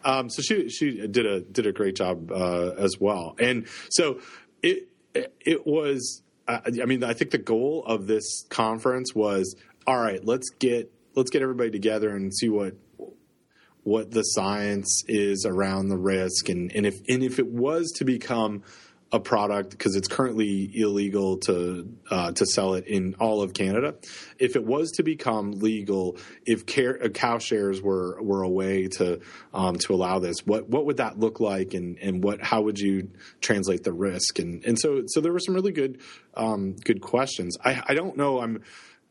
Speaker 1: Um, so she she did a did a great job uh, as well, and so it it was. Uh, I mean, I think the goal of this conference was all right. Let's get let's get everybody together and see what what the science is around the risk and, and if and if it was to become a product because it's currently illegal to uh, to sell it in all of Canada. If it was to become legal, if care, uh, cow shares were were a way to um, to allow this, what what would that look like, and and what how would you translate the risk? And and so so there were some really good um, good questions. I I don't know. I'm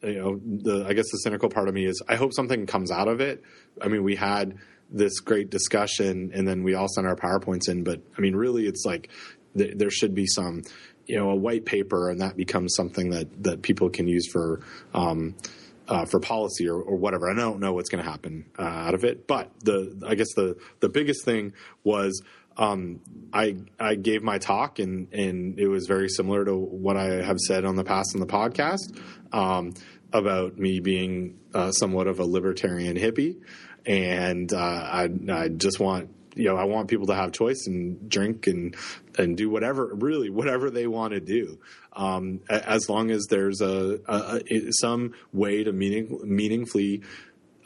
Speaker 1: you know the I guess the cynical part of me is I hope something comes out of it. I mean, we had this great discussion, and then we all sent our powerpoints in. But I mean, really, it's like th- there should be some, you know, a white paper, and that becomes something that that people can use for. Um, uh, for policy or, or, whatever. I don't know what's going to happen uh, out of it, but the I guess the the biggest thing was um, I I gave my talk and and it was very similar to what I have said on the past on the podcast um, about me being uh, somewhat of a libertarian hippie and uh, I, I just want you know I want people to have choice and drink and and do whatever really whatever they want to do. Um, as long as there's a, a, a some way to meaning, meaningfully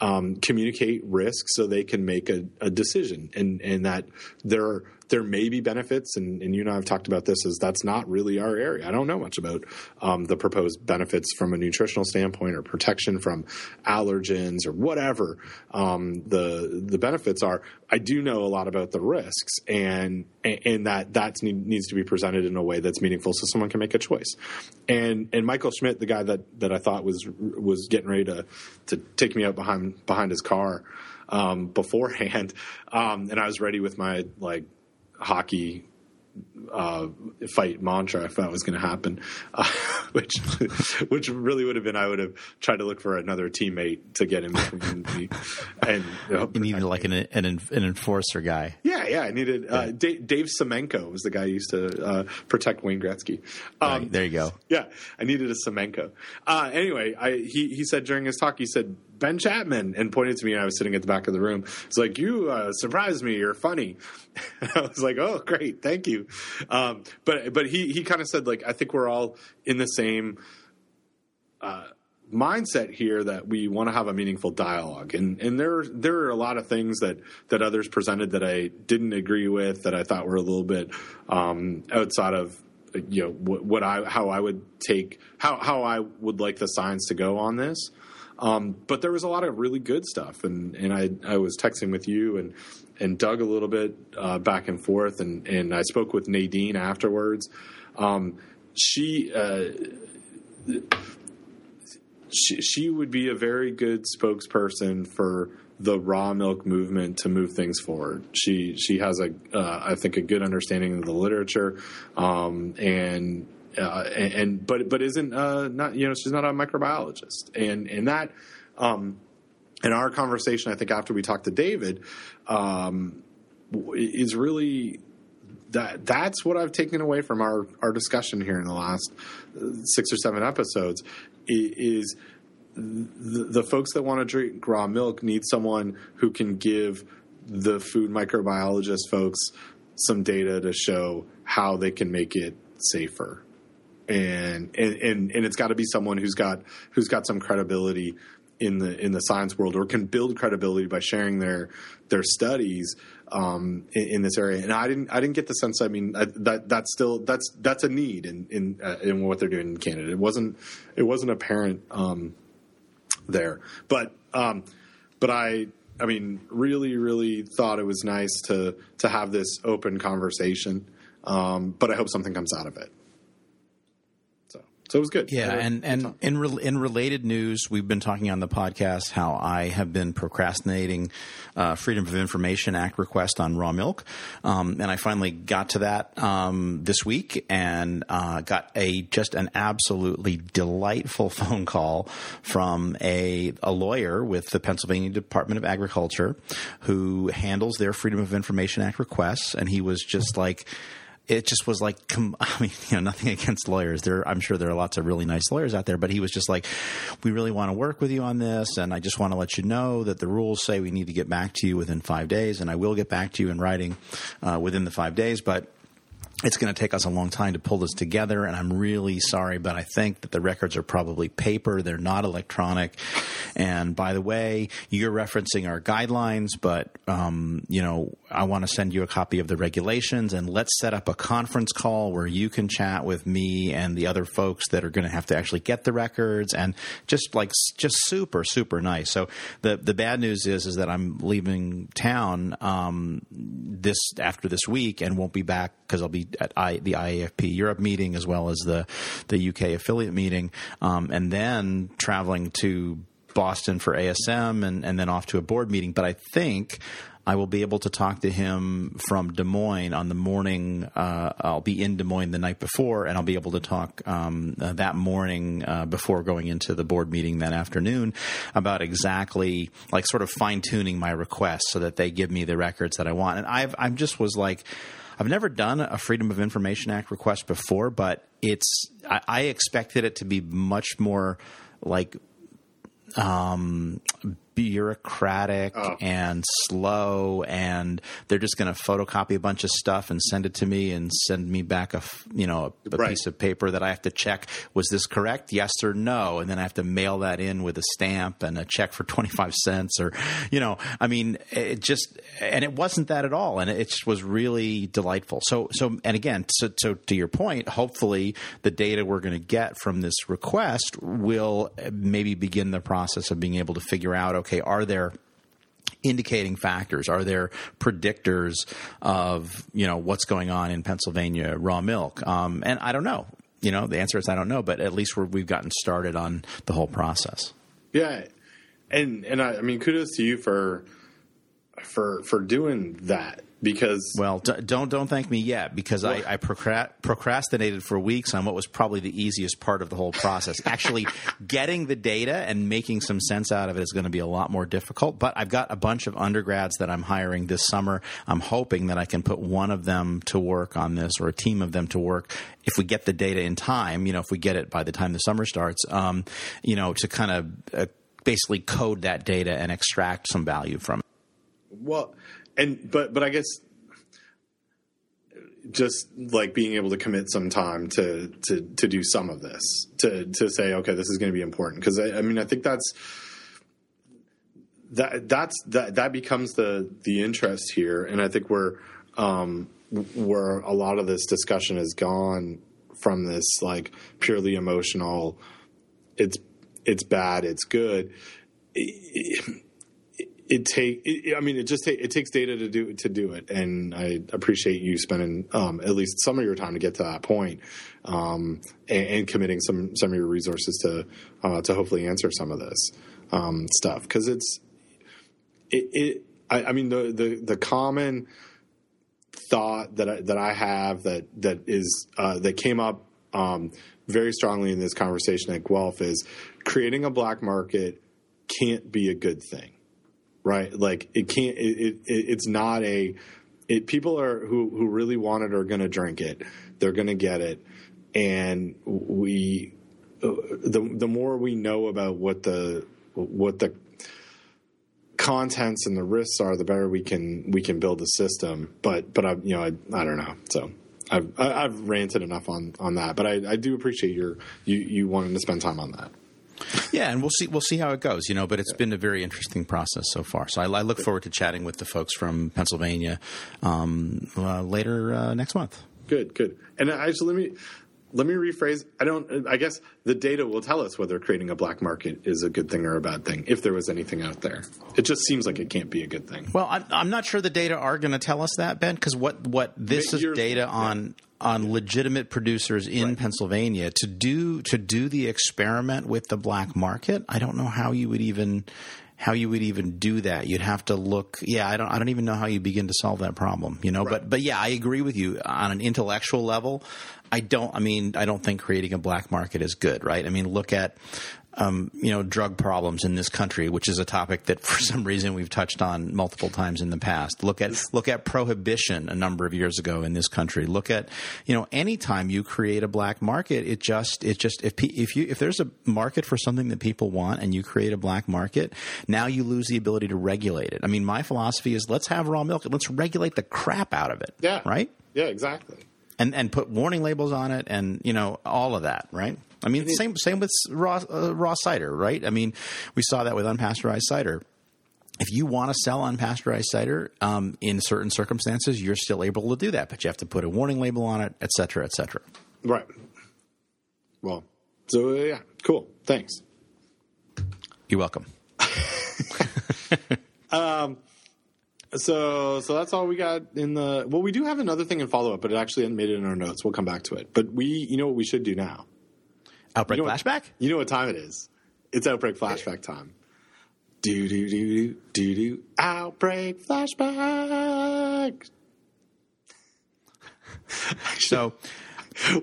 Speaker 1: um, communicate risk so they can make a, a, decision. And and that there there may be benefits and, and you and I have talked about this is that's not really our area. I don't know much about um, the proposed benefits from a nutritional standpoint or protection from allergens or whatever um, the the benefits are. I do know a lot about the risks and and that that needs to be presented in a way that's meaningful so someone can make a choice. And and Michael Schmidt, the guy that that I thought was was getting ready to to take me out behind behind his car um, beforehand, um, and I was ready with my like hockey uh, fight mantra if that was going to happen, uh, which which really would have been I would have tried to look for another teammate to get in the and you, know,
Speaker 2: You needed like an, an an enforcer guy.
Speaker 1: yeah, yeah. I needed uh, Dave, Dave Semenko was the guy who used to uh, protect Wayne Gretzky. Um,
Speaker 2: Right, there you go.
Speaker 1: yeah, I needed a Semenko. Uh, anyway, I, he he said during his talk, he said Ben Chapman and pointed to me, and I was sitting at the back of the room. He's like, "You uh, surprised me. You're funny." I was like, "Oh, great, thank you." Um, but but he he kind of said like, "I think we're all in the same." Uh, mindset here that we want to have a meaningful dialogue and and there there are a lot of things that that others presented that I didn't agree with that I thought were a little bit um, outside of you know what, what I how I would take how how I would like the science to go on this um, but there was a lot of really good stuff and and I I was texting with you and and Doug a little bit uh, back and forth and and I spoke with Nadine afterwards um, she uh, she, she would be a very good spokesperson for the raw milk movement to move things forward. She she has a uh, I think a good understanding of the literature, um, and, uh, and and but but isn't uh, not you know she's not a microbiologist, and and that um, in our conversation I think after we talked to David um, is really that that's what I've taken away from our our discussion here in the last six or seven episodes is the, the folks that want to drink raw milk need someone who can give the food microbiologist folks some data to show how they can make it safer and and and, it's got to be someone who's got who's got some credibility in the in the science world or can build credibility by sharing their their studies um, in, in, this area. And I didn't I didn't get the sense. I mean I, that that's still that's that's a need in in uh, in what they're doing in Canada. It wasn't it wasn't apparent um, there, but um, but I. I mean, really, really thought it was nice to to have this open conversation, um, but I hope something comes out of it. So it was good.
Speaker 2: Yeah, and and in re- in related news, we've been talking on the podcast how I have been procrastinating uh, Freedom of Information Act request on raw milk, um, and I finally got to that um, this week and uh, got a just an absolutely delightful phone call from a a lawyer with the Pennsylvania Department of Agriculture who handles their Freedom of Information Act requests, and he was just like it just was like, I mean, you know, nothing against lawyers. There, I'm sure there are lots of really nice lawyers out there, but he was just like, we really want to work with you on this, and I just want to let you know that the rules say we need to get back to you within five days, and I will get back to you in writing uh, within the five days, but it's going to take us a long time to pull this together, and I'm really sorry, but I think that the records are probably paper. They're not electronic. And by the way, you're referencing our guidelines, but um, you know, I want to send you a copy of the regulations, and let's set up a conference call where you can chat with me and the other folks that are going to have to actually get the records, and just like just super super nice. So the the bad news is is that I'm leaving town um, this after this week and won't be back because I'll be at I, the IAFP Europe meeting as well as the the UK affiliate meeting, um, and then traveling to Boston for ASM and, and then off to a board meeting. But I think I will be able to talk to him from Des Moines on the morning. Uh, I'll be in Des Moines the night before, and I'll be able to talk um, uh, that morning uh, before going into the board meeting that afternoon about exactly like sort of fine tuning my request so that they give me the records that I want. And I've I just was like. I've never done a Freedom of Information Act request before, but it's I, I expected it to be much more like um, bureaucratic
Speaker 1: Oh.
Speaker 2: and slow, and they're just going to photocopy a bunch of stuff and send it to me and send me back a you know a, a
Speaker 1: Right.
Speaker 2: piece of paper that I have to check was this correct yes or no, and then I have to mail that in with a stamp and a check for twenty five cents or you know I mean it just and it wasn't that at all, and it just was really delightful. So so and again so, so to your point, hopefully the data we're going to get from this request will maybe begin the process of being able to figure out okay are there indicating factors? Are there predictors of you know what's going on in Pennsylvania raw milk? Um, and I don't know. You know, the answer is I don't know. But at least we're, we've gotten started on the whole process.
Speaker 1: Yeah, and and I, I mean, kudos to you for for for doing that because
Speaker 2: Well, d- don't don't thank me yet because I, I procra- procrastinated for weeks on what was probably the easiest part of the whole process. Actually, getting the data and making some sense out of it is going to be a lot more difficult. But I've got a bunch of undergrads that I'm hiring this summer. I'm hoping that I can put one of them to work on this or a team of them to work. If we get the data in time, you know, if we get it by the time the summer starts, um, you know, to kind of uh, basically code that data and extract some value from it.
Speaker 1: Well, and but but I guess just like being able to commit some time to to to do some of this to to say okay this is going to be important. Because I, I mean I think that's that that's that that becomes the the interest here. And I think where um where a lot of this discussion has gone from this like purely emotional it's it's bad it's good take it, I mean it just take, it takes data to do to do it. And I appreciate you spending um, at least some of your time to get to that point um, and, and committing some some of your resources to uh, to hopefully answer some of this um, stuff. Because it's it, it I, I mean the, the the common thought that I, that I have that that is uh, that came up um, very strongly in this conversation at Guelph is creating a black market can't be a good thing right? Like it can't. It, it, it's not a. It, people are who who really want it are going to drink it. They're going to get it, and we. uh, The the more we know about what the what the contents and the risks are, the better we can we can build a system. But but I you know I, I don't know. So I've I've ranted enough on on that. But I, I do appreciate your you you wanting to spend time on that.
Speaker 2: Yeah, and we'll see we'll see how it goes, you know. But it's been a very interesting process so far. So I, I look forward to chatting with the folks from Pennsylvania um, uh, later uh, next month.
Speaker 1: Good, good. And actually, let me let me rephrase. I don't. I guess the data will tell us whether creating a black market is a good thing or a bad thing. If there was anything out there, it just seems like it can't be a good thing.
Speaker 2: Well, I'm, I'm not sure the data are going to tell us that, Ben, because what what this is data on on legitimate producers in
Speaker 1: Right.
Speaker 2: Pennsylvania to do to do the experiment with the black market. I don't know how you would even how you would even do that. You'd have to look. Yeah, I don't. I don't even know how you begin to solve that problem. You know,
Speaker 1: Right.
Speaker 2: but but yeah, I agree with you on an intellectual level. I don't. I mean, I don't think creating a black market is good, right? I mean, look at. Um, you know, drug problems in this country, which is a topic that for some reason we've touched on multiple times in the past. Look at look at prohibition a number of years ago in this country. Look at you know, anytime you create a black market, it just it just if if you if there's a market for something that people want and you create a black market, now you lose the ability to regulate it. I mean, my philosophy is let's have raw milk and let's regulate the crap out of it.
Speaker 1: Yeah.
Speaker 2: Right
Speaker 1: Yeah. Exactly.
Speaker 2: and and put warning labels on it and you know all of that right i mean same same with raw uh, raw cider right i mean we saw that with unpasteurized cider if you want to sell unpasteurized cider um, in certain circumstances you're still able to do that but you have to put a warning label on it et cetera et cetera
Speaker 1: Right. Well. So uh, yeah. Cool. Thanks.
Speaker 2: you're welcome um,
Speaker 1: So so that's all we got in the. Well, we do have another thing in follow up, but it actually hadn't made it in our notes. We'll come back to it. But we, you know, what we should do now.
Speaker 2: Outbreak
Speaker 1: You know what-
Speaker 2: flashback
Speaker 1: You know what time it is? It's outbreak flashback time. Do do do do do do outbreak flashback.
Speaker 2: so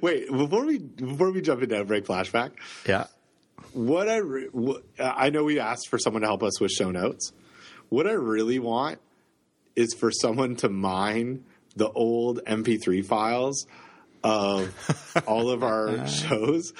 Speaker 1: Wait, before we before we jump into outbreak flashback,
Speaker 2: yeah
Speaker 1: what I re- what, I know we asked for someone to help us with show notes. What I really want is for someone to mine the old MP3 files of all of our shows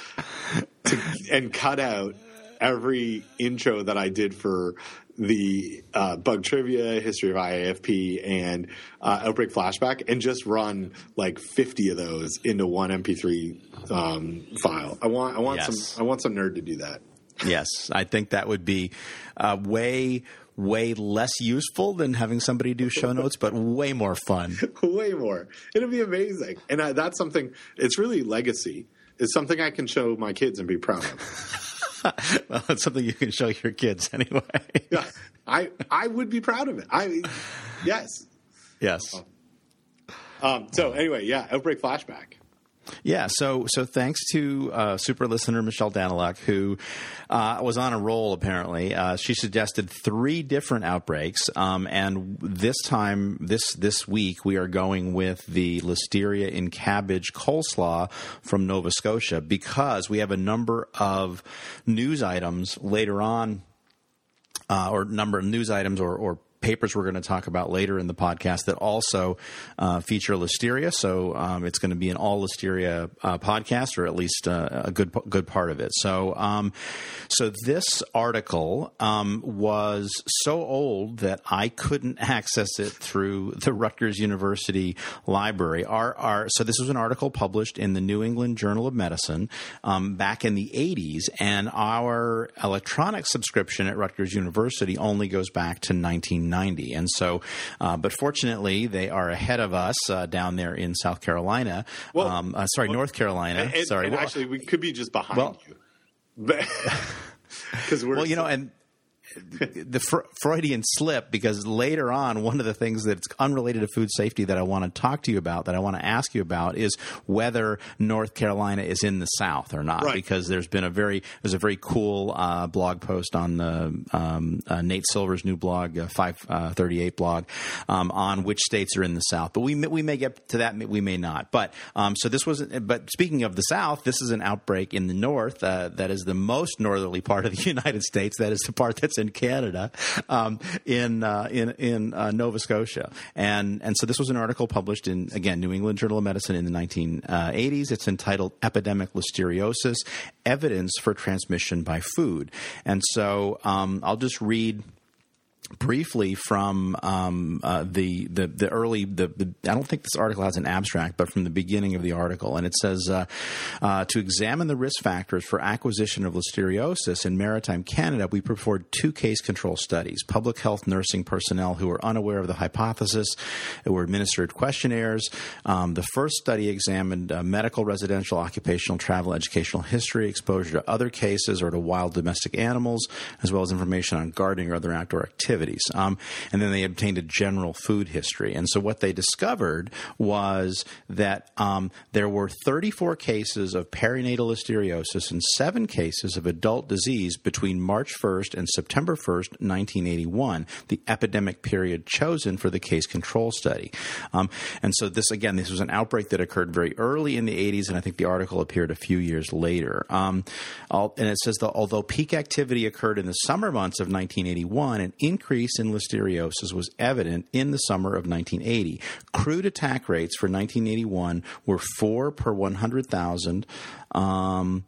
Speaker 1: to, and cut out every intro that I did for the uh, bug trivia, history of IAFP, and uh, outbreak flashback, and just run like fifty of those into one MP3 um, file. I want, I want
Speaker 2: Yes.
Speaker 1: some, I want some nerd to do that.
Speaker 2: yes i think that would be uh, way way less useful than having somebody do show notes but way more fun
Speaker 1: Way more. It'll be amazing, and I, that's something. It's really legacy. It's something I can show my kids and be proud of.
Speaker 2: well, it's something you can show your kids anyway.
Speaker 1: Yeah, I I would be proud of it. I yes.
Speaker 2: yes.
Speaker 1: Um, so anyway, yeah, outbreak flashback.
Speaker 2: Yeah, so so thanks to uh, super listener Michelle Daniluk, who uh, was on a roll apparently. Uh, she suggested three different outbreaks, um, and this time, this this week, we are going with the listeria in cabbage coleslaw from Nova Scotia because we have a number of news items later on, uh, or number of news items or, or papers we're going to talk about later in the podcast that also uh, feature listeria. So um, it's going to be an all listeria uh, podcast, or at least uh, a good good part of it. So um, so this article um, was so old that I couldn't access it through the Rutgers University Library. Our, our so this was an article published in the New England Journal of Medicine um, back in the 80s, and our electronic subscription at Rutgers University only goes back to 19. 1990. And so, uh, but fortunately, they are ahead of us uh, down there in South Carolina. Well, um, uh, sorry, well, North Carolina.
Speaker 1: And,
Speaker 2: sorry.
Speaker 1: And well, actually, we could be just behind well, you. Because we're
Speaker 2: well, you know, and the Fre- Freudian slip because later on, one of the things that's unrelated to food safety that I want to talk to you about, that I want to ask you about, is whether North Carolina is in the South or not.
Speaker 1: Right.
Speaker 2: Because there's been a very there's a very cool uh, blog post on the um, uh, Nate Silver's new blog, uh, five uh, thirty eight blog, um, on which states are in the South. But we may, we may get to that, we may not. But um, so this was. But speaking of the South, this is an outbreak in the North uh, that is the most northerly part of the United States. That is the part that's in Canada, um, in uh, in in uh, Nova Scotia, and and so this was an article published in again New England Journal of Medicine in the 1980s. It's entitled "Epidemic Listeriosis: Evidence for Transmission by Food," and so um, I'll just read briefly from um, uh, the, the the early the, the, I don't think this article has an abstract, but from the beginning of the article, and it says uh, uh, to examine the risk factors for acquisition of listeriosis in maritime Canada, we performed two case control studies. Public health nursing personnel who were unaware of the hypothesis were administered questionnaires. Um, the first study examined uh, medical, residential, occupational, travel, educational history, exposure to other cases or to wild domestic animals, as well as information on gardening or other outdoor activities activities. Um, and then they obtained a general food history. And so what they discovered was that um, there were 34 cases of perinatal listeriosis and seven cases of adult disease between March 1st and September 1st, 1981, the epidemic period chosen for the case control study. Um, and so this, again, this was an outbreak that occurred very early in the 80s, and I think the article appeared a few years later. Um, and it says that although peak activity occurred in the summer months of 1981, an increase increase in listeriosis was evident in the summer of 1980. Crude attack rates for 1981 were 4 per 100,000. Um,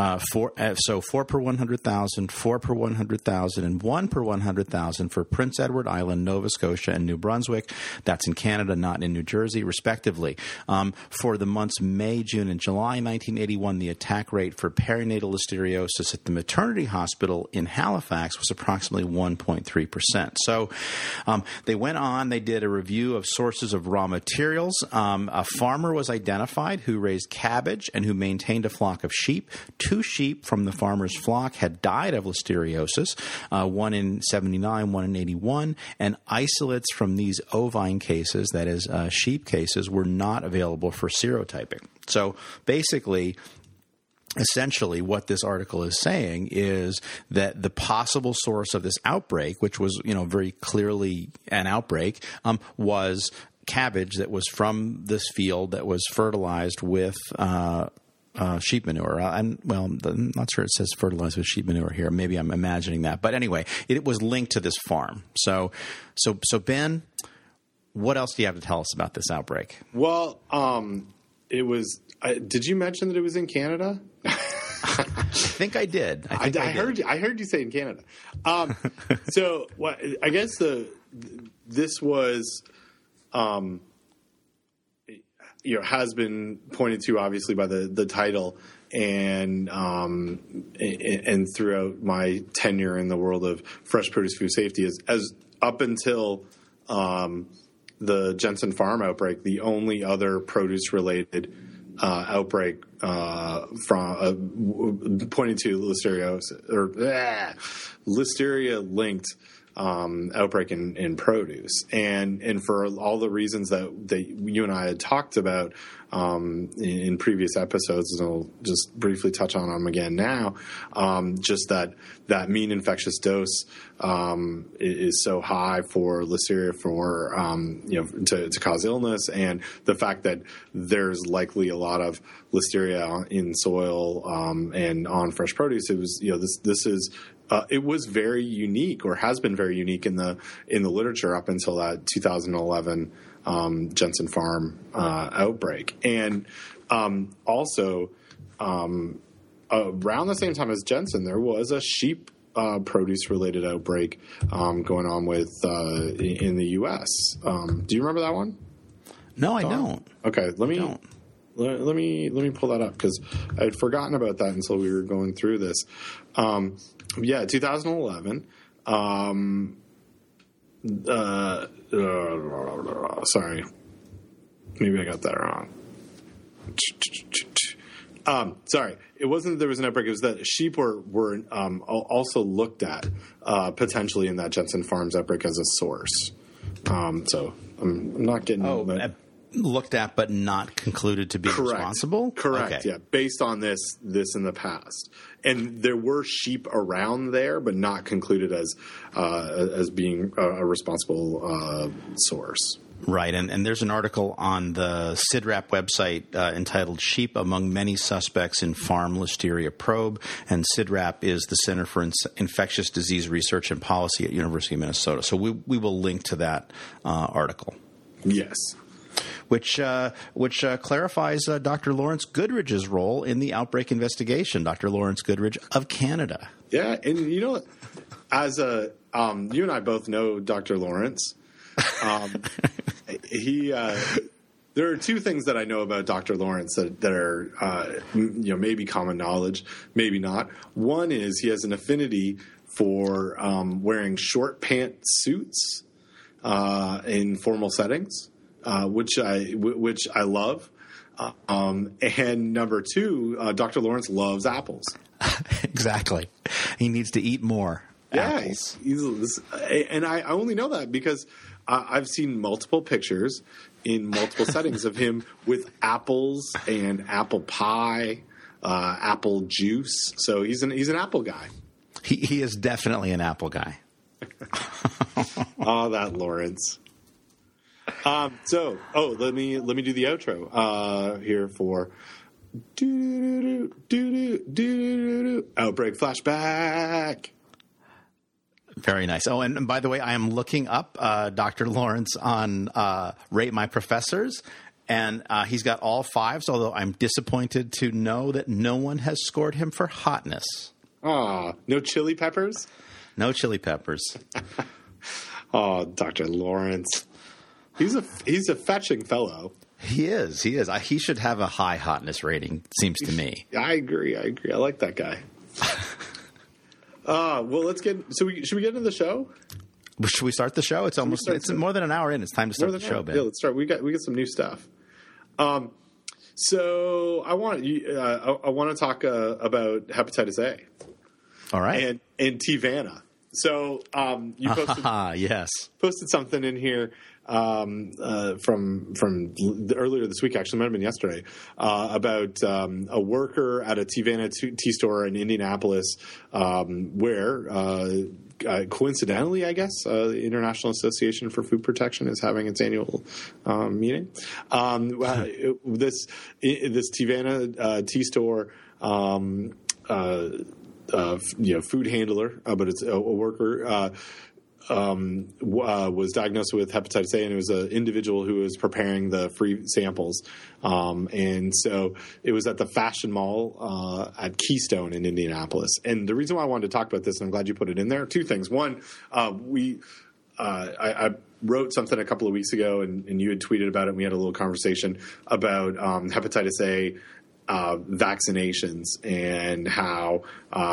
Speaker 2: uh, four, uh, so four per 100,000, four per 100,000, and one per 100,000 for Prince Edward Island, Nova Scotia, and New Brunswick. That's in Canada, not in New Jersey, respectively. Um, for the months May, June, and July 1981, the attack rate for perinatal listeriosis at the maternity hospital in Halifax was approximately 1.3%. So um, they went on, they did a review of sources of raw materials. Um, a farmer was identified who raised cabbage and who maintained a flock of sheep sheep from the farmer's flock had died of listeriosis, uh, one in 79, one in 81, and isolates from these ovine cases, that is, uh, sheep cases, were not available for serotyping. So basically, essentially what this article is saying is that the possible source of this outbreak which was you know very clearly an outbreak um, was cabbage that was from this field that was fertilized with uh, uh, sheep manure. And well, I'm not sure it says fertilized with sheep manure here. Maybe I'm imagining that. But anyway, it was linked to this farm. So, so, so Ben, what else do you have to tell us about this outbreak?
Speaker 1: Well, um, it was. Uh, did you mention that it was in Canada?
Speaker 2: I think I did. I, think
Speaker 1: I, I, I heard. You, I heard you say in Canada. Um, so, what, I guess the this was. Um, you know has been pointed to obviously by the the title and um, and, throughout my tenure in the world of fresh produce food safety is as up until um, the Jensen Farm outbreak, the only other produce related uh, outbreak uh, from uh, pointing to listeria or ah, listeria linked um, outbreak in, in produce, and and for all the reasons that that you and I had talked about um, in, in, previous episodes, and I'll just briefly touch on them again now. Um, just that that mean infectious dose um, is so high for Listeria for um, you know to, to, cause illness, and the fact that there's likely a lot of Listeria in soil um, and on fresh produce. It was you know this this is uh, it was very unique or has been very unique in the in the literature up until that 2011 um, Jensen Farm uh, outbreak, and um, also um, around the same time as Jensen, there was a sheep uh, produce related outbreak um, going on with uh, in the U.S. Um, do you remember that one?
Speaker 2: No, I don't.
Speaker 1: Okay, let me let, let, me let me pull that up because I had forgotten about that until we were going through this. Um, yeah, 2011. Um, uh, uh, sorry, maybe I got that wrong. Um, sorry, it wasn't that there was an outbreak. It was that sheep were were um, also looked at uh, potentially in that Jensen Farms outbreak as a source. Um, so I'm, I'm, not getting.
Speaker 2: Oh, but, looked at but not concluded to be
Speaker 1: correct.
Speaker 2: responsible.
Speaker 1: Correct. Okay. Yeah, based on this this in the past, and there were sheep around there, but not concluded as uh, as being a, a responsible uh, source.
Speaker 2: Right, and, and there's an article on the CIDRAP website uh, entitled Sheep Among Many Suspects in Farm Listeria Probe. And CIDRAP is the Center for In- Infectious Disease Research and Policy at University of Minnesota. So we, we will link to that uh, article.
Speaker 1: Yes
Speaker 2: which uh, which uh, clarifies uh, Dr. Lawrence Goodridge's role in the outbreak investigation. Dr. Lawrence Goodridge of Canada.
Speaker 1: Yeah, and you know, as a um, you and I both know Dr. Lawrence. Um, he. There are two things that I know about Dr. Lawrence that, that are, uh, you know, maybe common knowledge, maybe not. One is he has an affinity for um, wearing short pant suits uh, in formal settings uh, which I w- which I love. Uh, um, and number two, uh, Dr. Lawrence loves apples.
Speaker 2: exactly. He needs to eat more.
Speaker 1: Yeah, he's, he's, and I only know that because I've seen multiple pictures in multiple settings of him with apples and apple pie, uh, apple juice. So he's an he's an apple guy.
Speaker 2: He he is definitely an apple guy.
Speaker 1: oh, that Lawrence. Um, so, oh, let me let me do the outro uh, here for outbreak flashback.
Speaker 2: Very nice. Oh, and, and, by the way, I am looking up uh, Dr. Lawrence on uh, Rate My Professors, and uh, he's got all fives. Although I'm disappointed to know that no one has scored him for hotness.
Speaker 1: Ah, no chili peppers.
Speaker 2: No chili peppers.
Speaker 1: oh, Dr. Lawrence. He's a he's a fetching fellow.
Speaker 2: He is. He is. I, he should have a high hotness rating. Seems to me.
Speaker 1: I agree. I agree. I like that guy. uh, well, let's get. So, we, should we get into the show?
Speaker 2: Should we start the show? It's almost. It's the, more than an hour in. It's time to start the show, Ben.
Speaker 1: Yeah, let's start. We got we got some new stuff. Um, so I want you. Uh, I, I, want to talk uh, about hepatitis A.
Speaker 2: All right.
Speaker 1: And and Teavana. So um, you posted.
Speaker 2: yes.
Speaker 1: Posted something in here um, uh, from from earlier this week, actually, might have been yesterday, uh, about um, a worker at a Teavana tea store in Indianapolis, um, where. Uh, uh, coincidentally, I guess, uh, the International Association for Food Protection is having its annual um, meeting. Um, uh, this this Teavana uh, tea store um, uh, uh, you know, food handler, uh, but it's a, a worker. Um, uh, was diagnosed with hepatitis A, and it was an individual who was preparing the free samples. Um, and so it was at the Fashion Mall uh, at Keystone in Indianapolis. And the reason why I wanted to talk about this, and I'm glad you put it in there, two things. One, uh, we uh, I, I, wrote something a couple of weeks ago, and, and, you had tweeted about it. and We had a little conversation about um, hepatitis A uh, vaccinations and how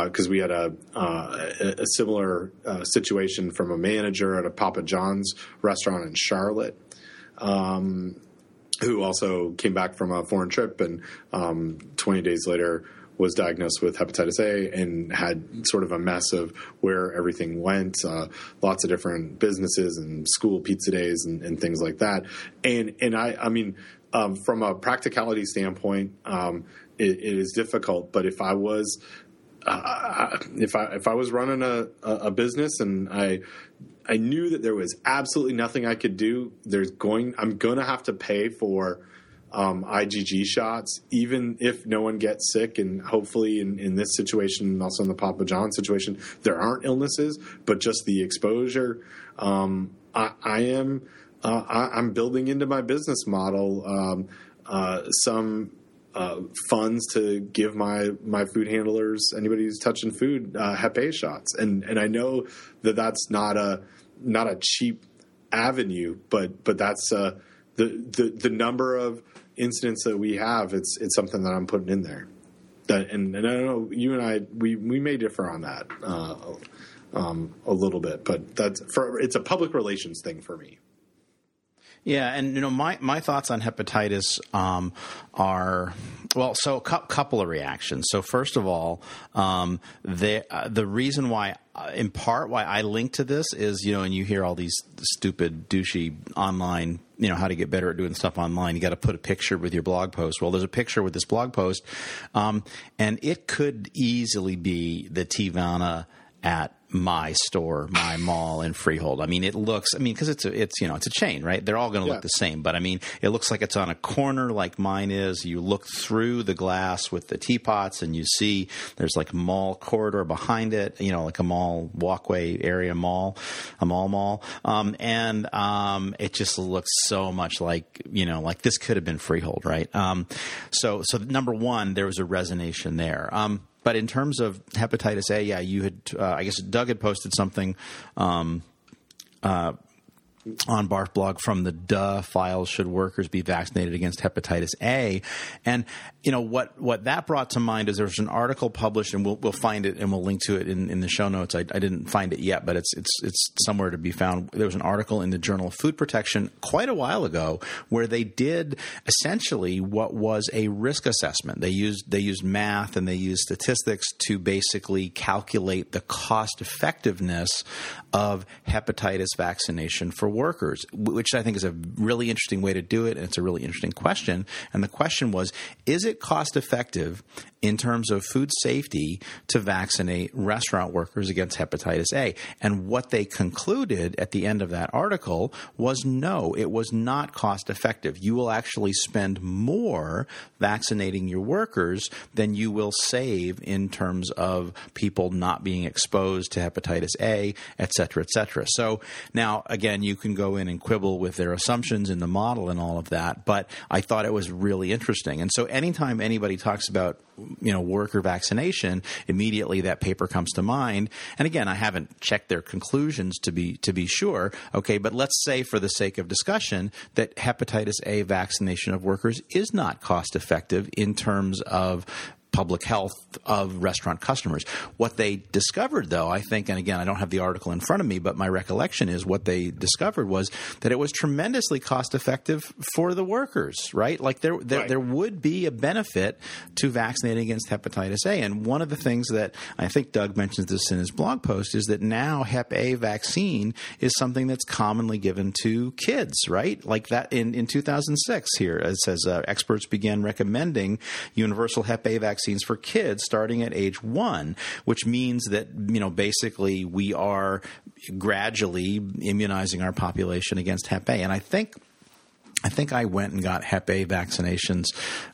Speaker 1: because uh, we had a, uh, a similar uh, situation from a manager at a Papa John's restaurant in Charlotte. Um, who also came back from a foreign trip and um, 20 days later was diagnosed with hepatitis A and had sort of a mess of where everything went, uh, lots of different businesses and school pizza days and, and things like that. And and I I mean, um, from a practicality standpoint, um, it, it is difficult. But if I was uh, if I if I was running a, a business and I I knew that there was absolutely nothing I could do. There's going I'm going to have to pay for um, IgG shots, even if no one gets sick. And hopefully, in, in this situation, and also in the Papa John situation, there aren't illnesses, but just the exposure. Um, I, I, am uh, I, am building into my business model um, uh, some uh, funds to give my my food handlers, anybody who's touching food, uh, Hep A shots, and and I know that that's not a not a cheap avenue, but but that's uh, the the the number of incidents that we have. It's it's something that I'm putting in there. That and, and I don't know you and I we we may differ on that uh, um, a little bit, but that's for it's a public relations thing for me.
Speaker 2: Yeah, and you know my my thoughts on hepatitis um, are well, so a couple of reactions. So first of all, um, the uh, the reason why, uh, in part, why I link to this is you know, and you hear all these stupid douchey online. You know how to get better at doing stuff online. You got to put a picture with your blog post. Well, there's a picture with this blog post, um, and it could easily be the Teavana at my store, my mall in Freehold. I mean, it looks. I mean, because it's a, it's you know, it's a chain, right? They're all going to yeah. look the same, but I mean, it looks like it's on a corner like mine is. You look through the glass with the teapots, and you see there's like a mall corridor behind it. You know, like a mall walkway area mall, a mall mall, um, and um, it just looks so much like you know, like this could have been Freehold, right? Um, so, so number one, there was a resonance there. Um, but in terms of hepatitis A, yeah, you had, uh, I guess Doug had posted something um, uh, on Barf blog from the duh files should workers be vaccinated against hepatitis A? And you know what what that brought to mind is there's an article published and we'll we'll find it and we'll link to it in, in the show notes. I, I didn't find it yet but it's it's it's somewhere to be found. There was an article in the Journal of Food Protection quite a while ago where they did essentially what was a risk assessment. They used they used math and they used statistics to basically calculate the cost effectiveness of hepatitis vaccination for workers, which I think is a really interesting way to do it, and it's a really interesting question. And the question was Is it cost effective in terms of food safety to vaccinate restaurant workers against hepatitis A? And what they concluded at the end of that article was no, it was not cost effective. You will actually spend more vaccinating your workers than you will save in terms of people not being exposed to hepatitis A, et cetera, et cetera. So now, again, you can go in and quibble with their assumptions in the model and all of that. But I thought it was really interesting. And so anytime anybody talks about you know worker vaccination, immediately that paper comes to mind. And again, I haven't checked their conclusions to be to be sure. Okay, but let's say for the sake of discussion that hepatitis A vaccination of workers is not cost effective in terms of public health of restaurant customers. What they discovered, though, I think, and again, I don't have the article in front of me, but my recollection is what they discovered was that it was tremendously cost effective for the workers, right? Like there, there, right. there would be a benefit to vaccinating against hepatitis A. And one of the things that I think Doug mentions this in his blog post is that now Hep A vaccine is something that's commonly given to kids, right? Like that in, in 2006 here, it says uh, experts began recommending universal Hep A vaccine vaccines for kids starting at age one, which means that, you know, basically we are gradually immunizing our population against Hep A. And I think I think I went and got Hep A vaccinations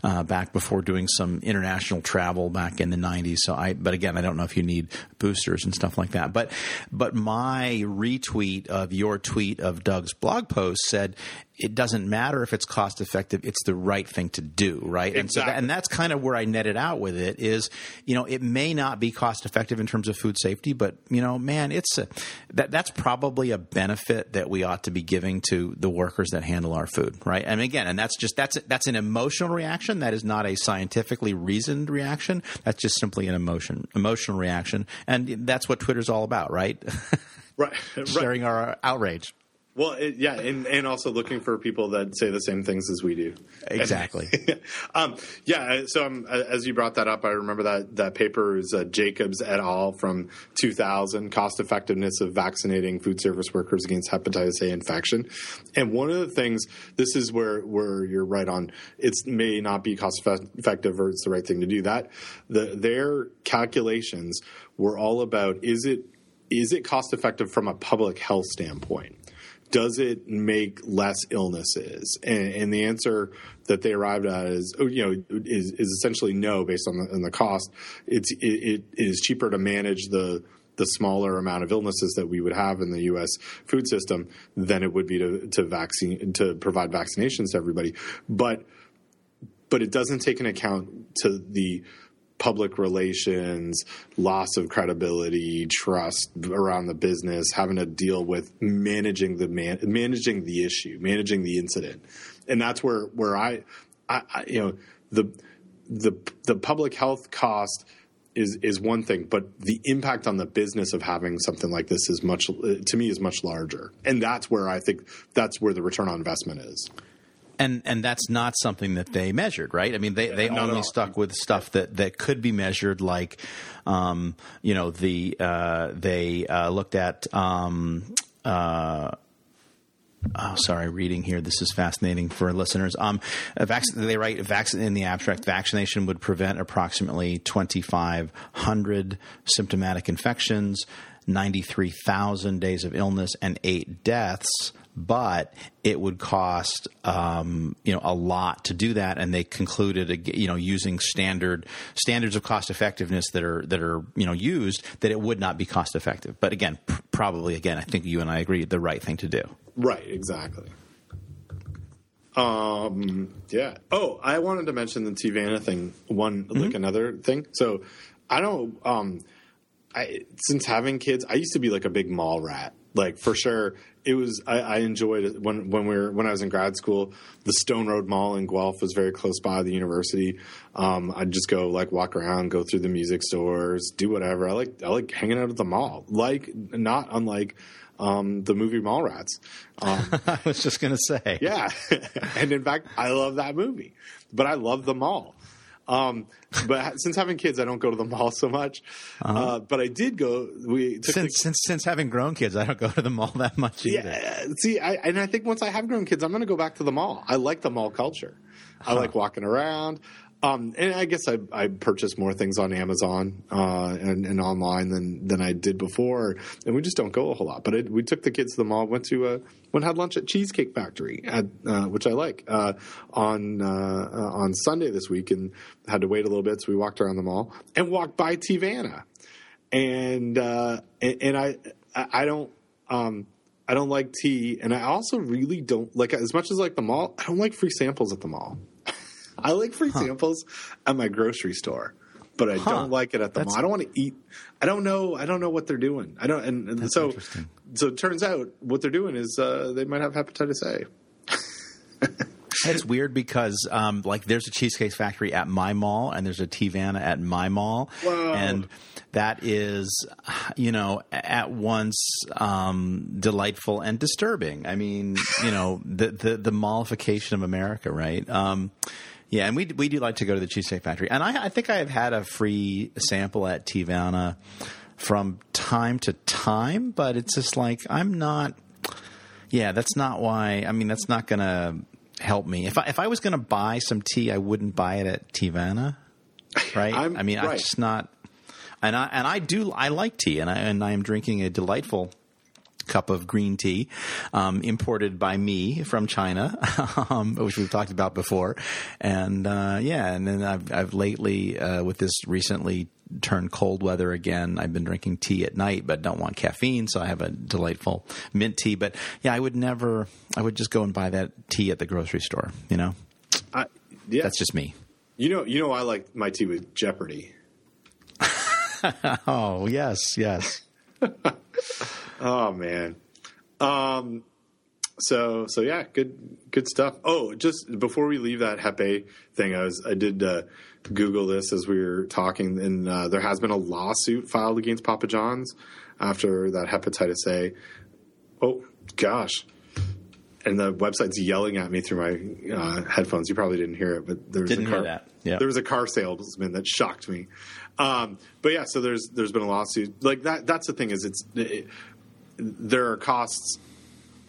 Speaker 2: uh, back before doing some international travel back in the '90s. So I, but again, I don't know if you need boosters and stuff like that. But but my retweet of your tweet of Doug's blog post said it doesn't matter if it's cost effective it's the right thing to do right?
Speaker 1: Exactly.
Speaker 2: and so that, and that's kind of where i netted out with it is you know it may not be cost effective in terms of food safety but you know man it's a, that that's probably a benefit that we ought to be giving to the workers that handle our food right? And again and that's just that's that's an emotional reaction. That is not a scientifically reasoned reaction. That's just simply an emotion emotional reaction. And that's what twitter's all about right
Speaker 1: right.
Speaker 2: Sharing our outrage
Speaker 1: Well, it, yeah, and, and also looking for people that say the same things as we do.
Speaker 2: Exactly.
Speaker 1: um, yeah. So um, as you brought that up, I remember that that paper is uh, Jacobs et al. from 2000, cost effectiveness of vaccinating food service workers against hepatitis A infection. And one of the things, this is where where you're right on. It may not be cost effective, or it's the right thing to do. That the their calculations were all about is it is it cost effective from a public health standpoint does it make less illnesses? And, and, the answer that they arrived at is, oh, you know, is, is essentially no, based on the, on the cost. It's it, it is cheaper to manage the the smaller amount of illnesses that we would have in the U.S. food system than it would be to to vaccine to provide vaccinations to everybody. But but it doesn't take into account to the public relations, loss of credibility, trust around the business, having to deal with managing the man, managing the issue, managing the incident, and that's where where I, I, I you know the the the public health cost is is one thing, but the impact on the business of having something like this is much to me is much larger, and that's where I think that's where the return on investment is
Speaker 2: and and that's not something that they measured, right? I mean, they, they only stuck with stuff that, that could be measured, like, um, you know, the uh, they uh, looked at. Um, uh, oh, sorry, reading here. This is fascinating for listeners. Um, vac- they write vac- in the abstract, vaccination would prevent approximately 2,500 symptomatic infections, 93,000 days of illness, and eight deaths but it would cost um, you know a lot to do that, and they concluded you know using standard standards of cost effectiveness that are that are you know used that it would not be cost effective. But again, pr- probably again, I think you and I agree the right thing to do.
Speaker 1: Right, exactly. Um, yeah. Oh, I wanted to mention the Teavana thing. One mm-hmm. like another thing. So I don't. Um, I since having kids, I used to be like a big mall rat. Like for sure, it was I, I, enjoyed it when when we were when I was in grad school. The Stone Road Mall in Guelph was very close by the university. Um, I'd just go like walk around, go through the music stores, do whatever. I like I like hanging out at the mall, like not unlike um, the movie Mallrats.
Speaker 2: Um, I was just gonna say,
Speaker 1: yeah, and in fact, I love that movie, but I love the mall. Um, but since having kids, I don't go to the mall so much. Uh-huh. Uh, but I did go. We
Speaker 2: since the, since since having grown kids, I don't go to the mall that much either.
Speaker 1: Yeah, see, I, and I think once I have grown kids, I'm going to go back to the mall. I like the mall culture. Huh. I like walking around. Um, and I guess I, I purchased more things on Amazon uh, and, and, online than than I did before, and we just don't go a whole lot. But it, we took the kids to the mall, went to uh, went had lunch at Cheesecake Factory, at, uh, which I like, uh, on uh, uh, on Sunday this week, and had to wait a little bit, so we walked around the mall and walked by Teavana, and and, and I I don't. Um, I don't like tea, and I also really don't like as much as like the mall. I don't like free samples at the mall. I like free huh. samples at my grocery store, but I huh. don't like it at the That's... mall. I don't want to eat. I don't know. I don't know what they're doing. I don't. And, and so, so it turns out what they're doing is uh, they might have hepatitis A.
Speaker 2: It's weird because, um, like, there's a Cheesecake Factory at my mall, and there's a Teavana at my mall, Whoa. and that is, you know, at once um, delightful and disturbing. I mean, you know, the the, the mallification of America, right? Um, yeah, and we we do like to go to the Cheesecake Factory, and I, I think I have had a free sample at Teavana from time to time, but it's just like I'm not. Yeah, that's not why. I mean, that's not going to help me. If I if I was going to buy some tea, I wouldn't buy it at Teavana, right? i mean, right. I'm just not. And I and I do I like tea, and I and I am drinking a delightful cup of green tea um, imported by me from China, um, which we've talked about before. And uh, yeah, and then I've, I've lately, uh, with this recently turned cold weather again, I've been drinking tea at night, but don't want caffeine, so I have a delightful mint tea. But yeah, I would never, I would just go and buy that tea at the grocery store. You know, I, yeah, that's just me.
Speaker 1: You know, you know, I like my tea with Jeopardy.
Speaker 2: oh yes, yes.
Speaker 1: oh man. Um. So so yeah, good good stuff. Oh, just before we leave that Hep A thing, I was I did uh, Google this as we were talking, and uh, there has been a lawsuit filed against Papa John's after that hepatitis A. Oh gosh, and the website's yelling at me through my uh, headphones. You probably didn't hear it, but there was
Speaker 2: Didn't
Speaker 1: a
Speaker 2: hear
Speaker 1: car.
Speaker 2: that. Yeah.
Speaker 1: There was a car salesman that shocked me. Um, but yeah, so there's there's been a lawsuit like that. That's the thing is it's it, there are costs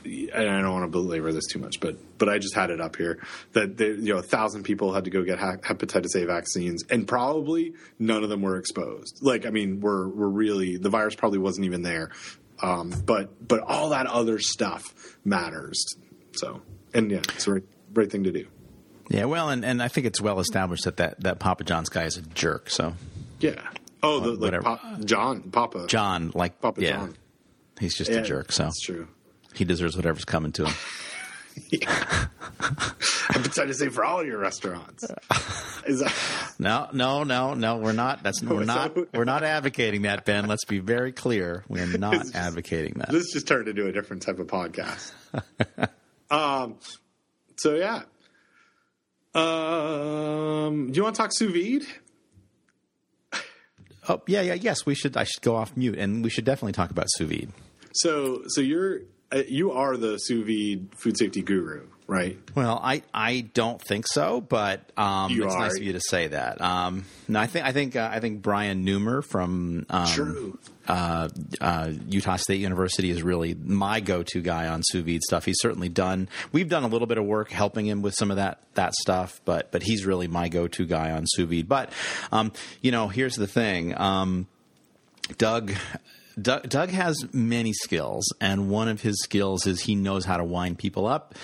Speaker 1: and I don't want to belabor this too much, but but I just had it up here that they, you know a thousand people had to go get ha- hepatitis A vaccines, and probably none of them were exposed. Like I mean, we're we're really the virus probably wasn't even there, um, but but all that other stuff matters. So and yeah, it's the right, right thing to do.
Speaker 2: Yeah, well, and, and I think it's well established that, that that Papa John's guy is a jerk. So
Speaker 1: Yeah. Oh, the, like
Speaker 2: whatever.
Speaker 1: Pop, John Papa
Speaker 2: John, like,
Speaker 1: Papa
Speaker 2: yeah,
Speaker 1: John.
Speaker 2: he's just
Speaker 1: Yeah,
Speaker 2: a jerk. So
Speaker 1: that's true.
Speaker 2: he deserves whatever's coming to him.
Speaker 1: I'm trying to say for all your restaurants. Is that?
Speaker 2: No, no, no, no. We're not. That's we're not. We're not advocating that, Ben. Let's be very clear. We're not advocating that.
Speaker 1: this just turned into a different type of podcast. um, so yeah. Um, do you want to talk sous vide?
Speaker 2: Oh, yeah, yeah, yes. We should. I should go off mute, and we should definitely talk about sous vide.
Speaker 1: So, so you're uh, you are the sous vide food safety guru, right?
Speaker 2: Well, I, I don't think so, but um,
Speaker 1: You
Speaker 2: it's
Speaker 1: are.
Speaker 2: nice of you to say that. Um, no, I think I think uh, I think Brian Nummer from um, uh, uh, Utah State University is really my go-to guy on sous vide stuff. He's certainly done. We've done a little bit of work helping him with some of that that stuff, but but he's really my go-to guy on sous vide. But um, you know, here's the thing. Um, Doug, Doug Doug has many skills, and one of his skills is he knows how to wind people up,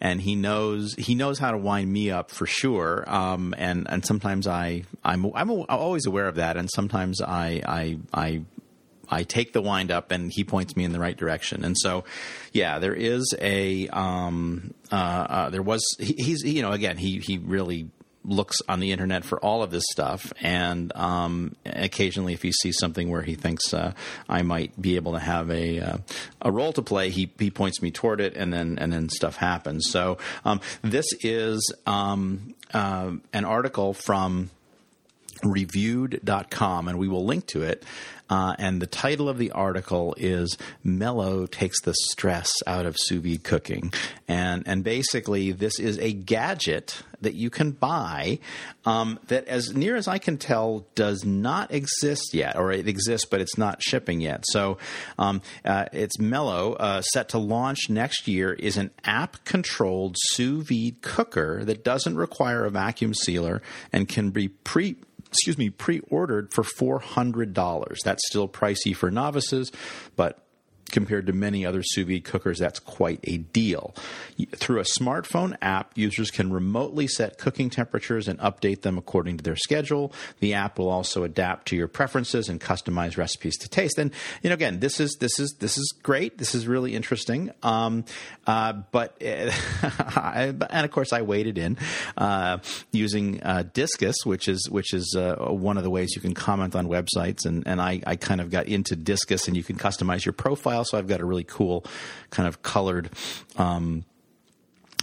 Speaker 2: and he knows he knows how to wind me up for sure. Um, and and sometimes I I'm I'm always aware of that, and sometimes I I I. I take the wind up and he points me in the right direction. And so, yeah, there is a, um, uh, uh, there was, he, he's, you know, again, he, he really looks on the internet for all of this stuff, and um, occasionally, if he sees something where he thinks uh, I might be able to have a uh, a role to play, he he points me toward it, and then and then stuff happens. So um, this is um, uh, an article from reviewed.com and we will link to it uh, and the title of the article is mellow takes the stress out of sous vide cooking. And and basically this is a gadget that you can buy um, that as near as i can tell does not exist yet or it exists but it's not shipping yet. So um, uh, it's mellow uh, set to launch next year is an app controlled sous vide cooker that doesn't require a vacuum sealer and can be pre excuse me, pre-ordered for four hundred dollars. That's still pricey for novices, but compared to many other sous vide cookers, that's quite a deal. Through a smartphone app, users can remotely set cooking temperatures and update them according to their schedule. The app will also adapt to your preferences and customize recipes to taste. And you know, again, this is this is this is great. This is really interesting. Um, uh, but and of course, I waded in uh, using uh, Disqus, which is which is uh, one of the ways you can comment on websites. And and I, I kind of got into Disqus, and you can customize your profile. So I've got a really cool kind of colored. Um,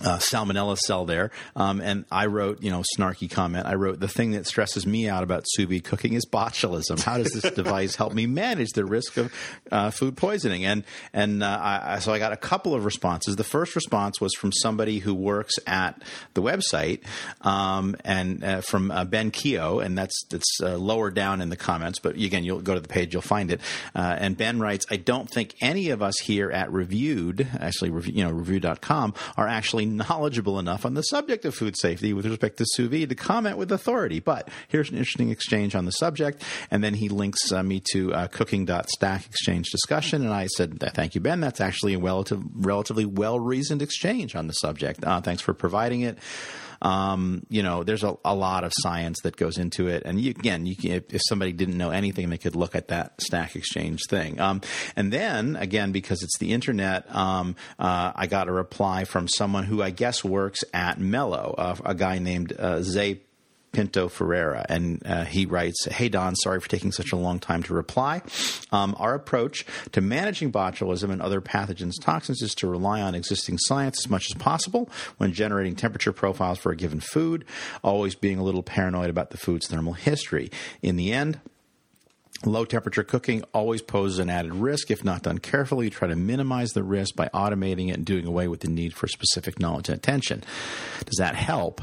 Speaker 2: uh, salmonella cell there. Um, and I wrote, you know, snarky comment. I wrote, the thing that stresses me out about sous vide cooking is botulism. How does this device help me manage the risk of uh, food poisoning? And and uh, I, so I got a couple of responses. The first response was from somebody who works at the website, um, and uh, from uh, Ben Keough, and that's that's uh, lower down in the comments. But again, you'll go to the page, you'll find it. Uh, and Ben writes, I don't think any of us here at Reviewed, actually, review, you know, review.com, are actually knowledgeable enough on the subject of food safety with respect to sous vide to comment with authority. But here's an interesting exchange on the subject. And then he links uh, me to uh, cooking.stack exchange discussion. And I said, thank you, Ben. That's actually a relative, relatively well reasoned exchange on the subject. Uh, thanks for providing it. Um, you know, there's a, a lot of science that goes into it, and you, again, you can, if, if somebody didn't know anything, they could look at that Stack Exchange thing. Um, and then again, because it's the internet, um, uh, I got a reply from someone who I guess works at Mellow, uh, a guy named uh, Zay Pinto Ferreira, and uh, he writes, "Hey Don, sorry for taking such a long time to reply. Um, our approach to managing botulism and other pathogens toxins is to rely on existing science as much as possible when generating temperature profiles for a given food, always being a little paranoid about the food's thermal history. In the end." Low temperature cooking always poses an added risk if not done carefully. Try to minimize the risk by automating it and doing away with the need for specific knowledge and attention. Does that help?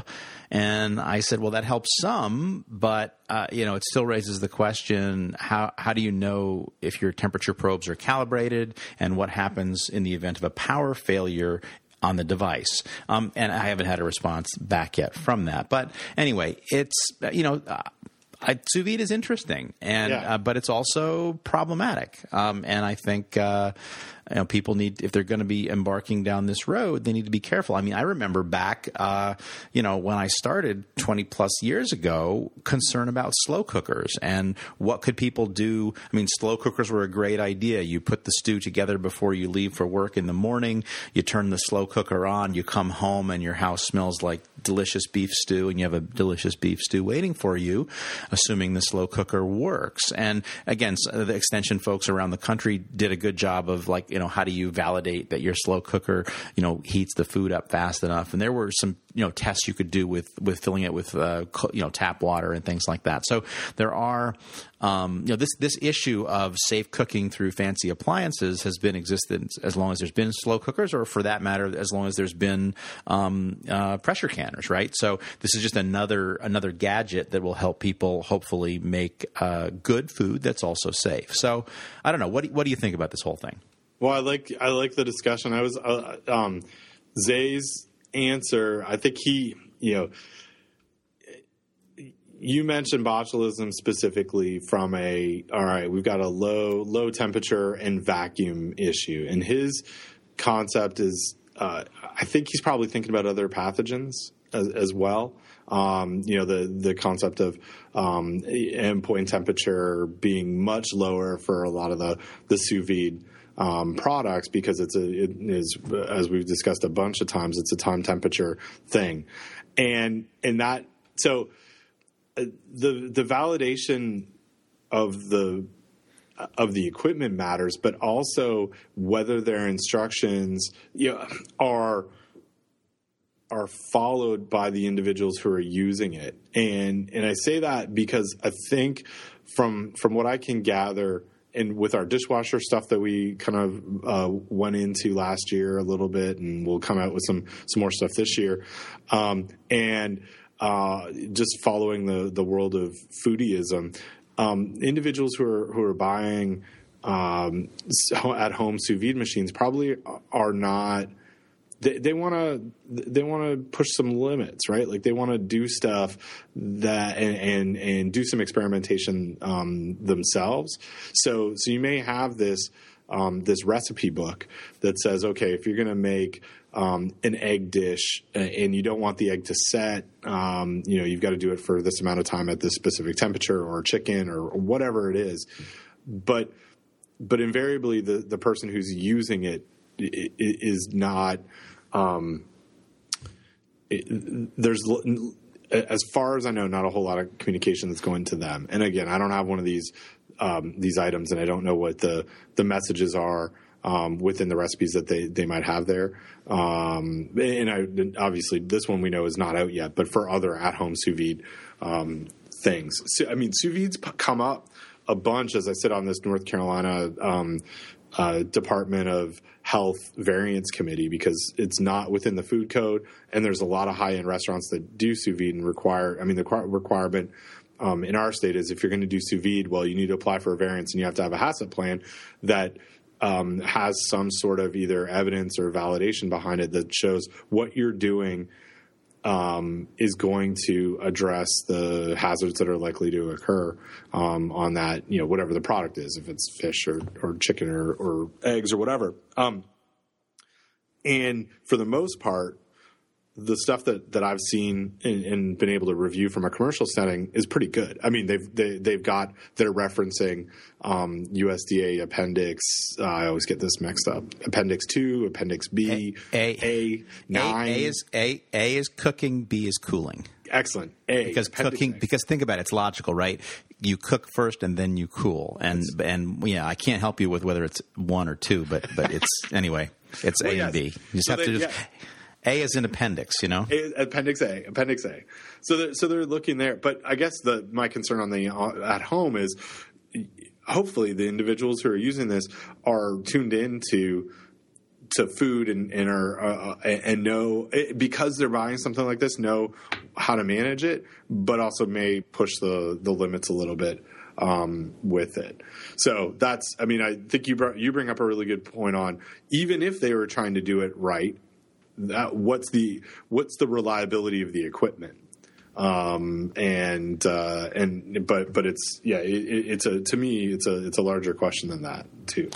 Speaker 2: And I said, well, that helps some, but uh, you know, it still raises the question: how how do you know if your temperature probes are calibrated, and what happens in the event of a power failure on the device. Um, and I haven't had a response back yet from that. But anyway, it's, you know, uh, I, sous vide is interesting, and
Speaker 1: Yeah.
Speaker 2: uh, but it's also problematic. Um, and I think uh, you know people need if they're going to be embarking down this road, they need to be careful. I mean, I remember back, uh, you know, when I started twenty plus years ago, concern about slow cookers and what could people do. I mean, slow cookers were a great idea. You put the stew together before you leave for work in the morning. You turn the slow cooker on. You come home and your house smells like delicious beef stew, and you have a delicious beef stew waiting for you, assuming the slow cooker works. And again, the extension folks around the country did a good job of like, you know, how do you validate that your slow cooker, you know, heats the food up fast enough? And there were some, you know, tests you could do with with filling it with, uh, you know, tap water and things like that. So there are. Um, you know this this issue of safe cooking through fancy appliances has been existent as long as there's been slow cookers, or for that matter, as long as there's been um, uh, pressure canners, right? So this is just another another gadget that will help people hopefully make uh, good food that's also safe. So I don't know what do, what do you think about this whole thing?
Speaker 1: Well, I like I like the discussion. I was uh, um, Zay's answer. I think he, you know, you mentioned botulism specifically from a all right. We've got a low low temperature and vacuum issue, and his concept is. Uh, I think he's probably thinking about other pathogens as, as well. Um, you know, the the concept of um, endpoint temperature being much lower for a lot of the the sous vide um, products because it's a it is as we've discussed a bunch of times it's a time temperature thing, and and that so uh, the the validation of the of the equipment matters, but also whether their instructions you know, are are followed by the individuals who are using it. And and I say that because I think from from what I can gather and with our dishwasher stuff that we kind of uh, went into last year a little bit, and we'll come out with some some more stuff this year, um, and uh, just following the the world of foodieism, um, individuals who are who are buying um, at home sous vide machines probably are not they, want to they want to push some limits, right? Like they want to do stuff that and and, and do some experimentation um, themselves. So so you may have this um, this recipe book that says, okay, if you're going to make um, an egg dish and you don't want the egg to set, um, you know, you've got to do it for this amount of time at this specific temperature, or chicken, or whatever it is. But but invariably, the the person who's using it is not um, it, there's as far as I know, not a whole lot of communication that's going to them. And again, I don't have one of these um, these items, and I don't know what the the messages are um, within the recipes that they they might have there. Um, and I obviously this one we know is not out yet, but for other at home sous vide um, things, so, I mean, sous vides come up a bunch as I sit on this North Carolina um, uh, Department of Health Variance Committee because it's not within the food code, and there's a lot of high end restaurants that do sous vide and require. I mean, the requirement um, in our state is if you're going to do sous vide, well, you need to apply for a variance and you have to have a HACCP plan that. Um, has some sort of either evidence or validation behind it that shows what you're doing um, is going to address the hazards that are likely to occur um, on that, you know, whatever the product is, if it's fish or, or chicken or, or eggs or whatever. Um, and for the most part, the stuff that, that I've seen and, and been able to review from a commercial setting is pretty good. I mean, they've they, they've got they're referencing um, USDA Appendix. Uh, I always get this mixed up. Appendix two, Appendix B,
Speaker 2: A-
Speaker 1: A nine.
Speaker 2: A, A is A, A is cooking, B is cooling.
Speaker 1: excellent. A
Speaker 2: because cooking
Speaker 1: A.
Speaker 2: because think about it, it's logical right you cook first and then you cool and and yeah i can't help you with whether it's one or two but but it's anyway it's a
Speaker 1: yes.
Speaker 2: and b you just
Speaker 1: So
Speaker 2: have to
Speaker 1: they-
Speaker 2: just a is an appendix you know
Speaker 1: A- Appendix A, Appendix A. So, so they're looking there, but I guess the my concern on the uh, at home is hopefully the individuals who are using this are tuned in to food and and are uh, and know because they're buying something like this know how to manage it, but also may push the the limits a little bit um, with it. So that's I mean I think you brought, you bring up a really good point on even if they were trying to do it right, that what's the what's the reliability of the equipment? um, and uh, and but but it's yeah it, it's a to me it's a it's a larger question than that too.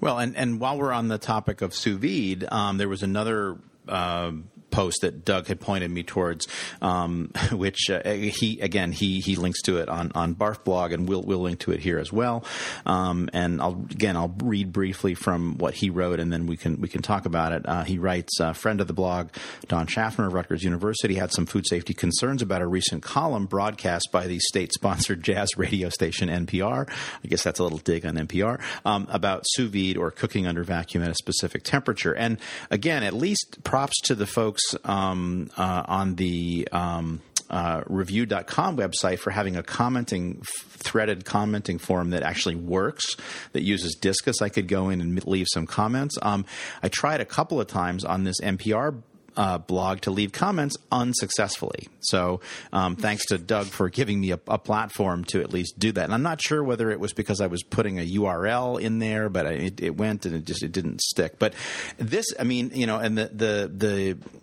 Speaker 2: Well, and and while we're on the topic of sous vide, um, there was another. Uh, post that Doug had pointed me towards, um, which uh, he again he he links to it on on Barf blog, and we'll we'll link to it here as well. Um, and I'll again I'll read briefly from what he wrote, and then we can we can talk about it. Uh, he writes, uh, friend of the blog, Don Schaffner of Rutgers University had some food safety concerns about a recent column broadcast by the state-sponsored jazz radio station NPR. I guess that's a little dig on NPR um, about sous vide or cooking under vacuum at a specific temperature. And again, at least props to the folks um, uh, on the um, uh, review.com website for having a commenting threaded commenting forum that actually works that uses disqus i could go in and leave some comments. Um, i tried a couple of times on this npr uh, blog to leave comments unsuccessfully. So um, thanks to Doug for giving me a, a, platform to at least do that. And I'm not sure whether it was because I was putting a URL in there, but it, it went and it just it didn't stick. But this, I mean, you know, and the the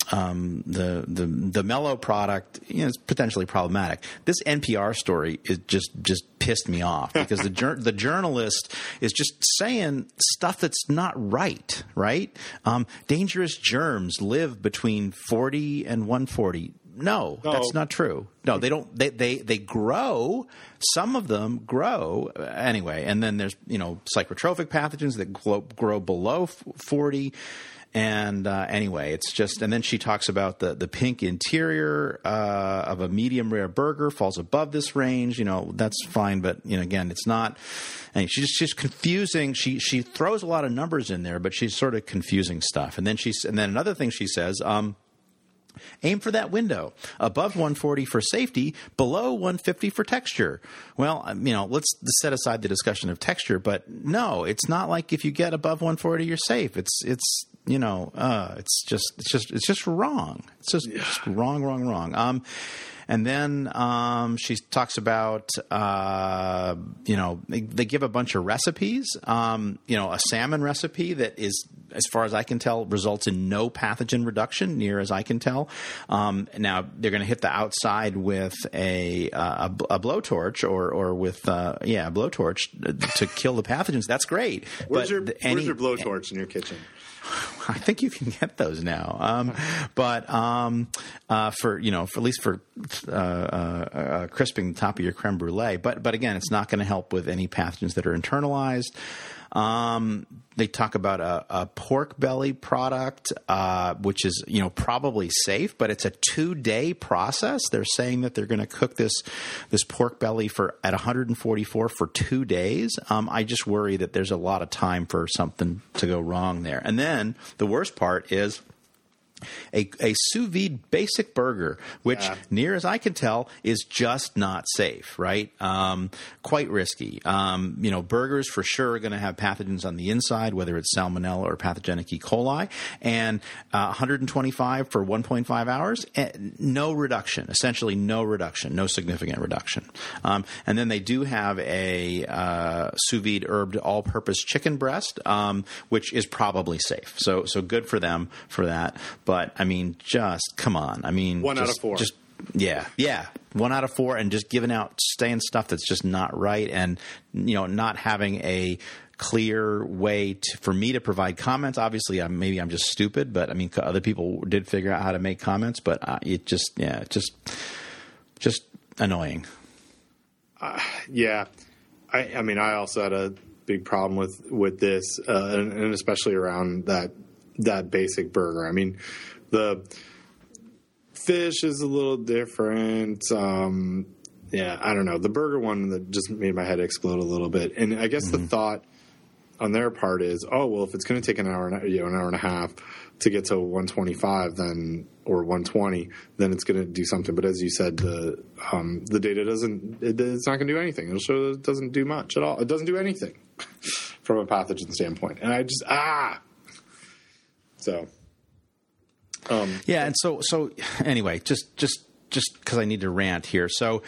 Speaker 2: the um, the, the the mellow product, you know, is potentially problematic. This NPR story is just just pissed me off because the jur- the journalist is just saying stuff that's not right. Right? Um, dangerous germs live between forty and one forty. No, no, that's not true. No, they don't. They, they they grow. Some of them grow anyway, and then there's you know psychrotrophic pathogens that grow, grow below forty. And uh, anyway, it's just, and then she talks about the the pink interior uh, of a medium rare burger falls above this range. You know, that's fine, but you know, again, it's not. And she's she's confusing. She she throws a lot of numbers in there, but she's sort of confusing stuff. And then she's, and then another thing she says. Um, Aim for that window. Above 140 for safety, below 150 for texture. Well, um, you know, let's set aside the discussion of texture, but no, it's not like if you get above 140 you're safe. It's it's you know, uh, it's just it's just it's just wrong. It's just, yeah. just wrong, wrong, wrong. Um, and then um, she talks about, uh, you know, they, they, give a bunch of recipes. Um, you know, a salmon recipe that is, as far as I can tell, results in no pathogen reduction, near as I can tell. Um, now they're going to hit the outside with a uh, a, a blowtorch or or with uh, yeah a blowtorch to kill the pathogens. That's great.
Speaker 1: Where's but your any, Where's your blowtorch in your kitchen?
Speaker 2: I think you can get those now. Um, but um, uh, for you know, for at least for uh, uh, uh crisping the top of your creme brulee. But but again, it's not going to help with any pathogens that are internalized. Um, they talk about a, a pork belly product, uh, which is you know probably safe, but it's a two day process. They're saying that they're going to cook this this pork belly for at 144 for two days. Um, I just worry that there's a lot of time for something to go wrong there. And then the worst part is a, a sous vide basic burger, which, yeah. near as I can tell, is just not safe, right? Um, quite risky. Um, you know, burgers for sure are going to have pathogens on the inside, whether it's salmonella or pathogenic E. coli, and uh, 125 for 1.5 hours, eh, no reduction, essentially no reduction, no significant reduction. Um, and then they do have a uh, sous vide herbed all purpose chicken breast, um, which is probably safe. So, so good for them for that but I mean, just come on. I mean,
Speaker 1: one
Speaker 2: just,
Speaker 1: out of four.
Speaker 2: Just yeah, yeah, one out of four, and just giving out staying stuff that's just not right, and you know, not having a clear way to, for me to provide comments. Obviously, I'm, maybe I'm just stupid, but I mean, other people did figure out how to make comments, but uh, it just yeah, just just annoying.
Speaker 1: Uh, yeah, I, I mean, I also had a big problem with with this, uh, and, and especially around that that basic burger. I mean, the fish is a little different. Um, yeah, I don't know. The burger one that just made my head explode a little bit. And I guess mm-hmm. the thought on their part is, oh well, if it's going to take an hour, and, you know, an hour and a half to get to 125, then or 120, then it's going to do something. But as you said, the um, the data doesn't, it, it's not going to do anything. It'll show that it doesn't do much at all. It doesn't do anything from a pathogen standpoint. And I just ah, so
Speaker 2: um, yeah, and so so anyway, just just just because I need to rant here. So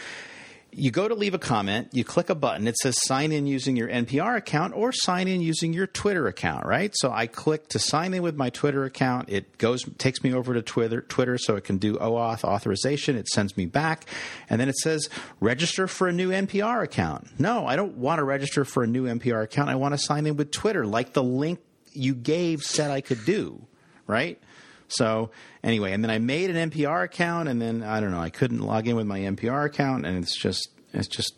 Speaker 2: you go to leave a comment, you click a button, it says sign in using your NPR account or sign in using your Twitter account, right? So I click to sign in with my Twitter account. It goes takes me over to Twitter Twitter so it can do OAuth authorization. It sends me back and then it says register for a new NPR account. No, I don't want to register for a new NPR account. I want to sign in with Twitter like the link you gave said I could do, right? So anyway, and then I made an NPR account, and then I don't know, I couldn't log in with my NPR account, and it's just, it's just,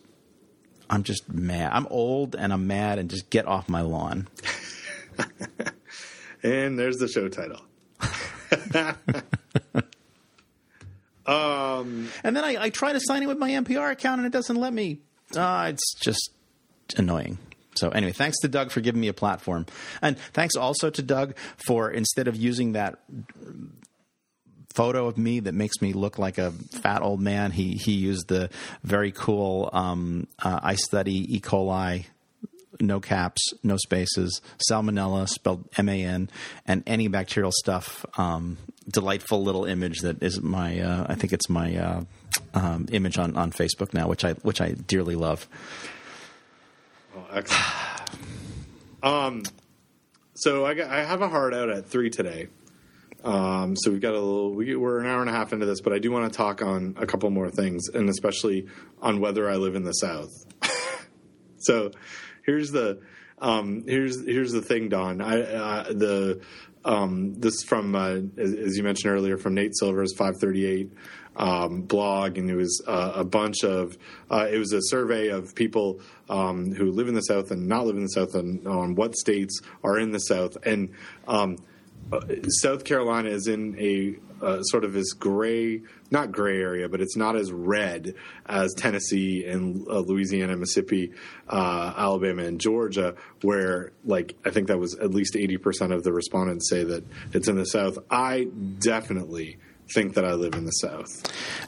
Speaker 2: I'm just mad. I'm old and I'm mad, and just get off my lawn.
Speaker 1: and there's the show title.
Speaker 2: um, and then I, I, try to sign in with my NPR account, and it doesn't let me. Uh, it's just annoying. So anyway, thanks to Doug for giving me a platform, and thanks also to Doug for instead of using that photo of me that makes me look like a fat old man, he he used the very cool um, uh, I study E. coli. No caps, no spaces, salmonella spelled M A N, and any bacterial stuff. Um, delightful little image that is my, uh, I think it's my uh, um, image on, on Facebook now, which I which I dearly love.
Speaker 1: Oh, excellent. um, so I got I have a hard out at three today. Um, so we've got a little. We, we're an hour and a half into this, but I do want to talk on a couple more things, and especially on whether I live in the South. so here's the um, here's here's the thing, Don. I uh, the um, this from uh, as, as, you mentioned earlier from Nate Silver's 538 um, blog, and it was uh, a bunch of uh, it was a survey of people um, who live in the South and not live in the South, and on what states are in the South. And um, uh, South Carolina is in a uh, sort of this gray, not gray area, but it's not as red as Tennessee and uh, Louisiana, Mississippi, uh, Alabama, and Georgia, where like I think that was at least eighty percent of the respondents say that it's in the South. I definitely think that I live in the South.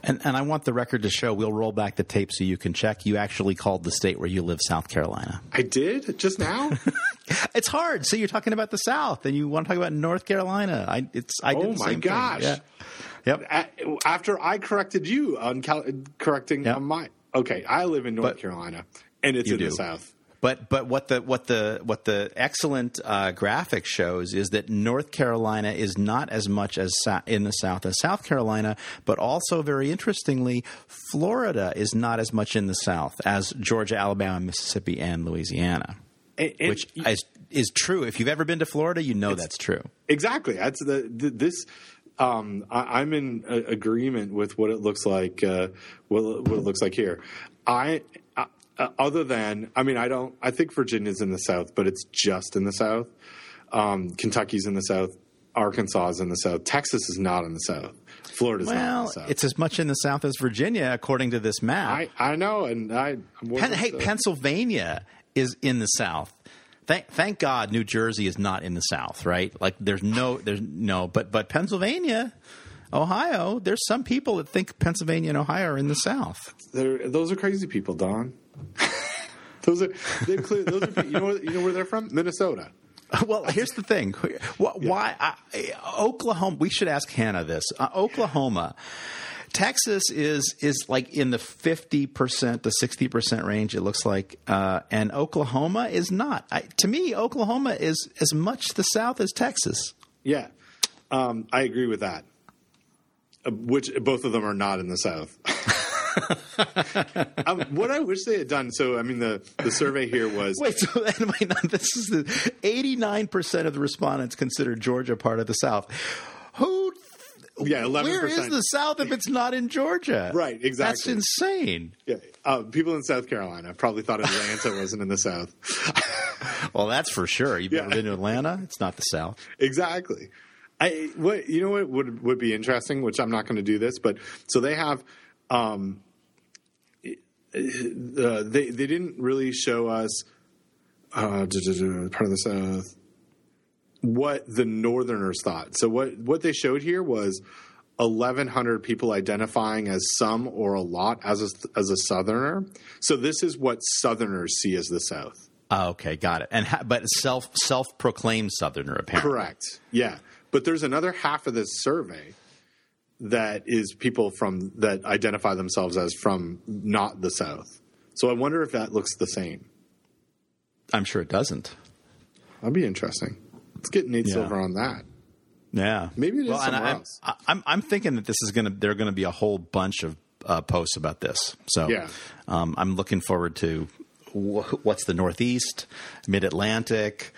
Speaker 2: And, and I want the record to show. We'll roll back the tape so you can check. You actually called the state where you live South Carolina.
Speaker 1: I did just now.
Speaker 2: it's hard. So you're talking about the South, and you want to talk about North Carolina. I it's I
Speaker 1: oh my gosh.
Speaker 2: Yeah.
Speaker 1: Yep. After I corrected you on cal- correcting yep. on my okay, I live in North but Carolina, and it's in do. the South.
Speaker 2: But but what the what the what the excellent uh, graphic shows is that North Carolina is not as much as sa- in the South as South Carolina, but also very interestingly, Florida is not as much in the South as Georgia, Alabama, Mississippi, and Louisiana. And, and which is, is true. If you've ever been to Florida, you know that's true.
Speaker 1: Exactly. That's the, the this. Um, I, am in agreement with what it looks like. Uh, what, what, it looks like here. I uh, other than, I mean, I don't. I think Virginia's in the South, but it's just in the South. Um, Kentucky's in the South. Arkansas is in the South. Texas is not in the South. Florida's
Speaker 2: well,
Speaker 1: not in the South.
Speaker 2: It's as much in the South as Virginia, according to this map.
Speaker 1: I, I know, and I.
Speaker 2: Pen, hey, Pennsylvania is in the South. Thank, thank God, New Jersey is not in the South, right? Like, there's no, there's no, but but Pennsylvania. Ohio, there's some people that think Pennsylvania and Ohio are in the South.
Speaker 1: They're, those are crazy people, Don. those are they clear. Those are you know where, you know where they're from? Minnesota.
Speaker 2: Well, here's the thing. Why I, Oklahoma? We should ask Hannah this. Uh, Oklahoma. Texas is is like in the fifty percent to sixty percent range. It looks like, uh, and Oklahoma is not. I, to me, Oklahoma is as much the South as Texas.
Speaker 1: Yeah, um, I agree with that. Uh, which both of them are not in the South. um, what I wish they had done. So, I mean, the, the survey here was
Speaker 2: wait. So, anyway, this is the eighty nine percent of the respondents consider Georgia part of the South. Who?
Speaker 1: Yeah, eleven.
Speaker 2: Where is the South if it's not in Georgia?
Speaker 1: Right, exactly.
Speaker 2: That's insane.
Speaker 1: Yeah, uh, people in South Carolina probably thought Atlanta wasn't in the South.
Speaker 2: well, that's for sure. You've yeah. been to Atlanta? It's not the South.
Speaker 1: Exactly. I what you know what would would be interesting, which I'm not going to do this, but so they have um, uh, they they didn't really show us uh, part of the South. What the Northerners thought. So what what they showed here was 1,100 people identifying as some or a lot as a, as a Southerner. So this is what Southerners see as the South.
Speaker 2: Oh, okay, got it. And ha- but self self proclaimed Southerner, apparently.
Speaker 1: Correct. Yeah, but there's another half of this survey that is people from that identify themselves as from not the South. So I wonder if that looks the same.
Speaker 2: I'm sure it doesn't.
Speaker 1: That'd be interesting. Let's get Nate
Speaker 2: Yeah.
Speaker 1: Silver on that.
Speaker 2: Yeah,
Speaker 1: Maybe it is
Speaker 2: and
Speaker 1: somewhere
Speaker 2: I,
Speaker 1: else.
Speaker 2: I, I'm I'm thinking that this is gonna there are gonna be a whole bunch of uh, posts about this. So
Speaker 1: Yeah.
Speaker 2: um, I'm looking forward to wh- what's the Northeast, Mid Atlantic.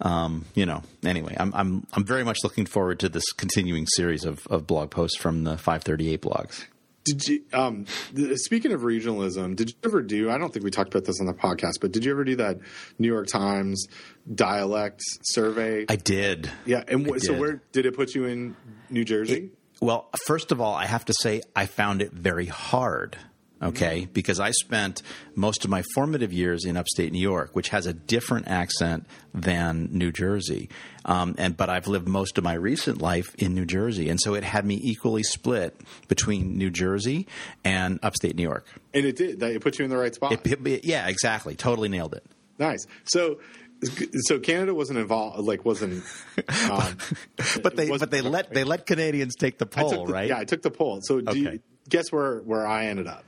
Speaker 2: Um, you know, anyway, I'm I'm I'm very much looking forward to this continuing series of, of blog posts from the 538 blogs.
Speaker 1: Did you? Um, th- speaking of regionalism, did you ever do? I don't think we talked about this on the podcast, but did you ever do that New York Times dialect survey?
Speaker 2: I did.
Speaker 1: yeah, and wh- so where did it put you in New Jersey?
Speaker 2: Well, first of all, I have to say I found it very hard. Okay,
Speaker 1: Mm-hmm.
Speaker 2: because I spent most of my formative years in upstate New York, which has a different accent than New Jersey, um, and but I've lived most of my recent life in New Jersey, and so it had me equally split between New Jersey and upstate New York.
Speaker 1: and it did. That it put you in the right spot.
Speaker 2: It- it- yeah, exactly, totally nailed it.
Speaker 1: nice. So, so Canada wasn't involved. Like wasn't. Um,
Speaker 2: But they but they let they let Canadians take the poll,
Speaker 1: the-
Speaker 2: right?
Speaker 1: Yeah, I took the poll. So do you, guess where where I ended up?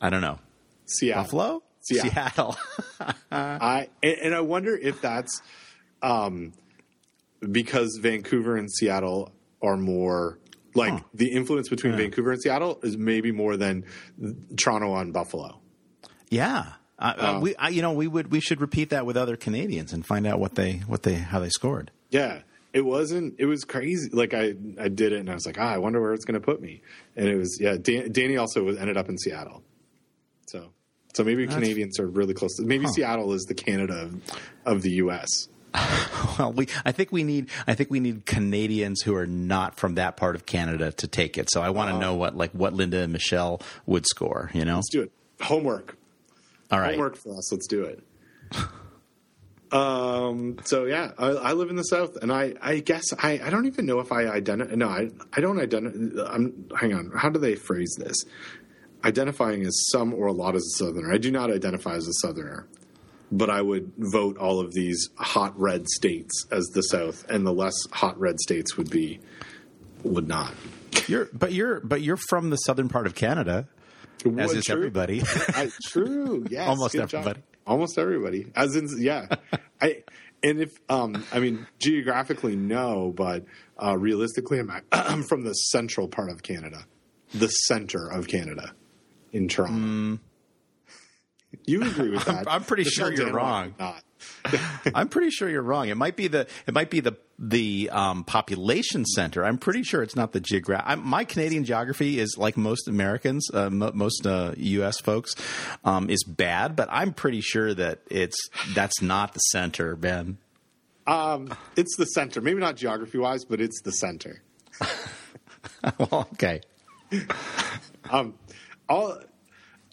Speaker 2: I don't know.
Speaker 1: Seattle.
Speaker 2: Buffalo,
Speaker 1: Seattle.
Speaker 2: Seattle.
Speaker 1: I and, I wonder if that's um, because Vancouver and Seattle are more like
Speaker 2: Huh.
Speaker 1: the influence between Vancouver and Seattle is maybe more than Toronto on Buffalo.
Speaker 2: Yeah. Uh, uh, we, I, you know, we would, we should repeat that with other Canadians and find out what they, what they, how they scored.
Speaker 1: Yeah, it wasn't. It was crazy. Like I, I did it, and I was like, ah, I wonder where it's going to put me. And it was, yeah. Dan, Danny also was, ended up in Seattle. So, maybe Canadians are really close. To, maybe Seattle is the Canada of, of the U.S.
Speaker 2: Well, we, I think we need, I think we need Canadians who are not from that part of Canada to take it. So I want to know what, like, what Linda and Michelle would score. You know.
Speaker 1: Let's do it. Homework.
Speaker 2: All right.
Speaker 1: Homework for us. Let's do it. Um. So yeah, I, I live in the south, and I, I guess I, I don't even know if I identify. No, I, I don't identify. I'm. Hang on. How do they phrase this? Identifying as some or a lot as a southerner. I do not identify as a southerner, but I would vote all of these hot red states as the south, and the less hot red states would be would not.
Speaker 2: You're, but you're, but you're from the southern part of Canada, as is
Speaker 1: true.
Speaker 2: everybody.
Speaker 1: I, true. Yes.
Speaker 2: Almost
Speaker 1: good job.
Speaker 2: everybody.
Speaker 1: Almost everybody. As in, yeah. I and if um, I mean geographically no, but uh, realistically, I'm I'm from the central part of Canada, the center of Canada, in Toronto. You agree with that?
Speaker 2: Hmm. I'm pretty sure you're wrong.
Speaker 1: Not.
Speaker 2: I'm pretty sure you're wrong. It might be the it might be the the um, population center. I'm pretty sure it's not the geographic. My Canadian geography is like most Americans, uh, mo most uh, U.S. folks, um, is bad. But I'm pretty sure that it's that's not the center, Ben.
Speaker 1: Um, it's the center. Maybe not geography wise, but it's the center.
Speaker 2: well, okay.
Speaker 1: All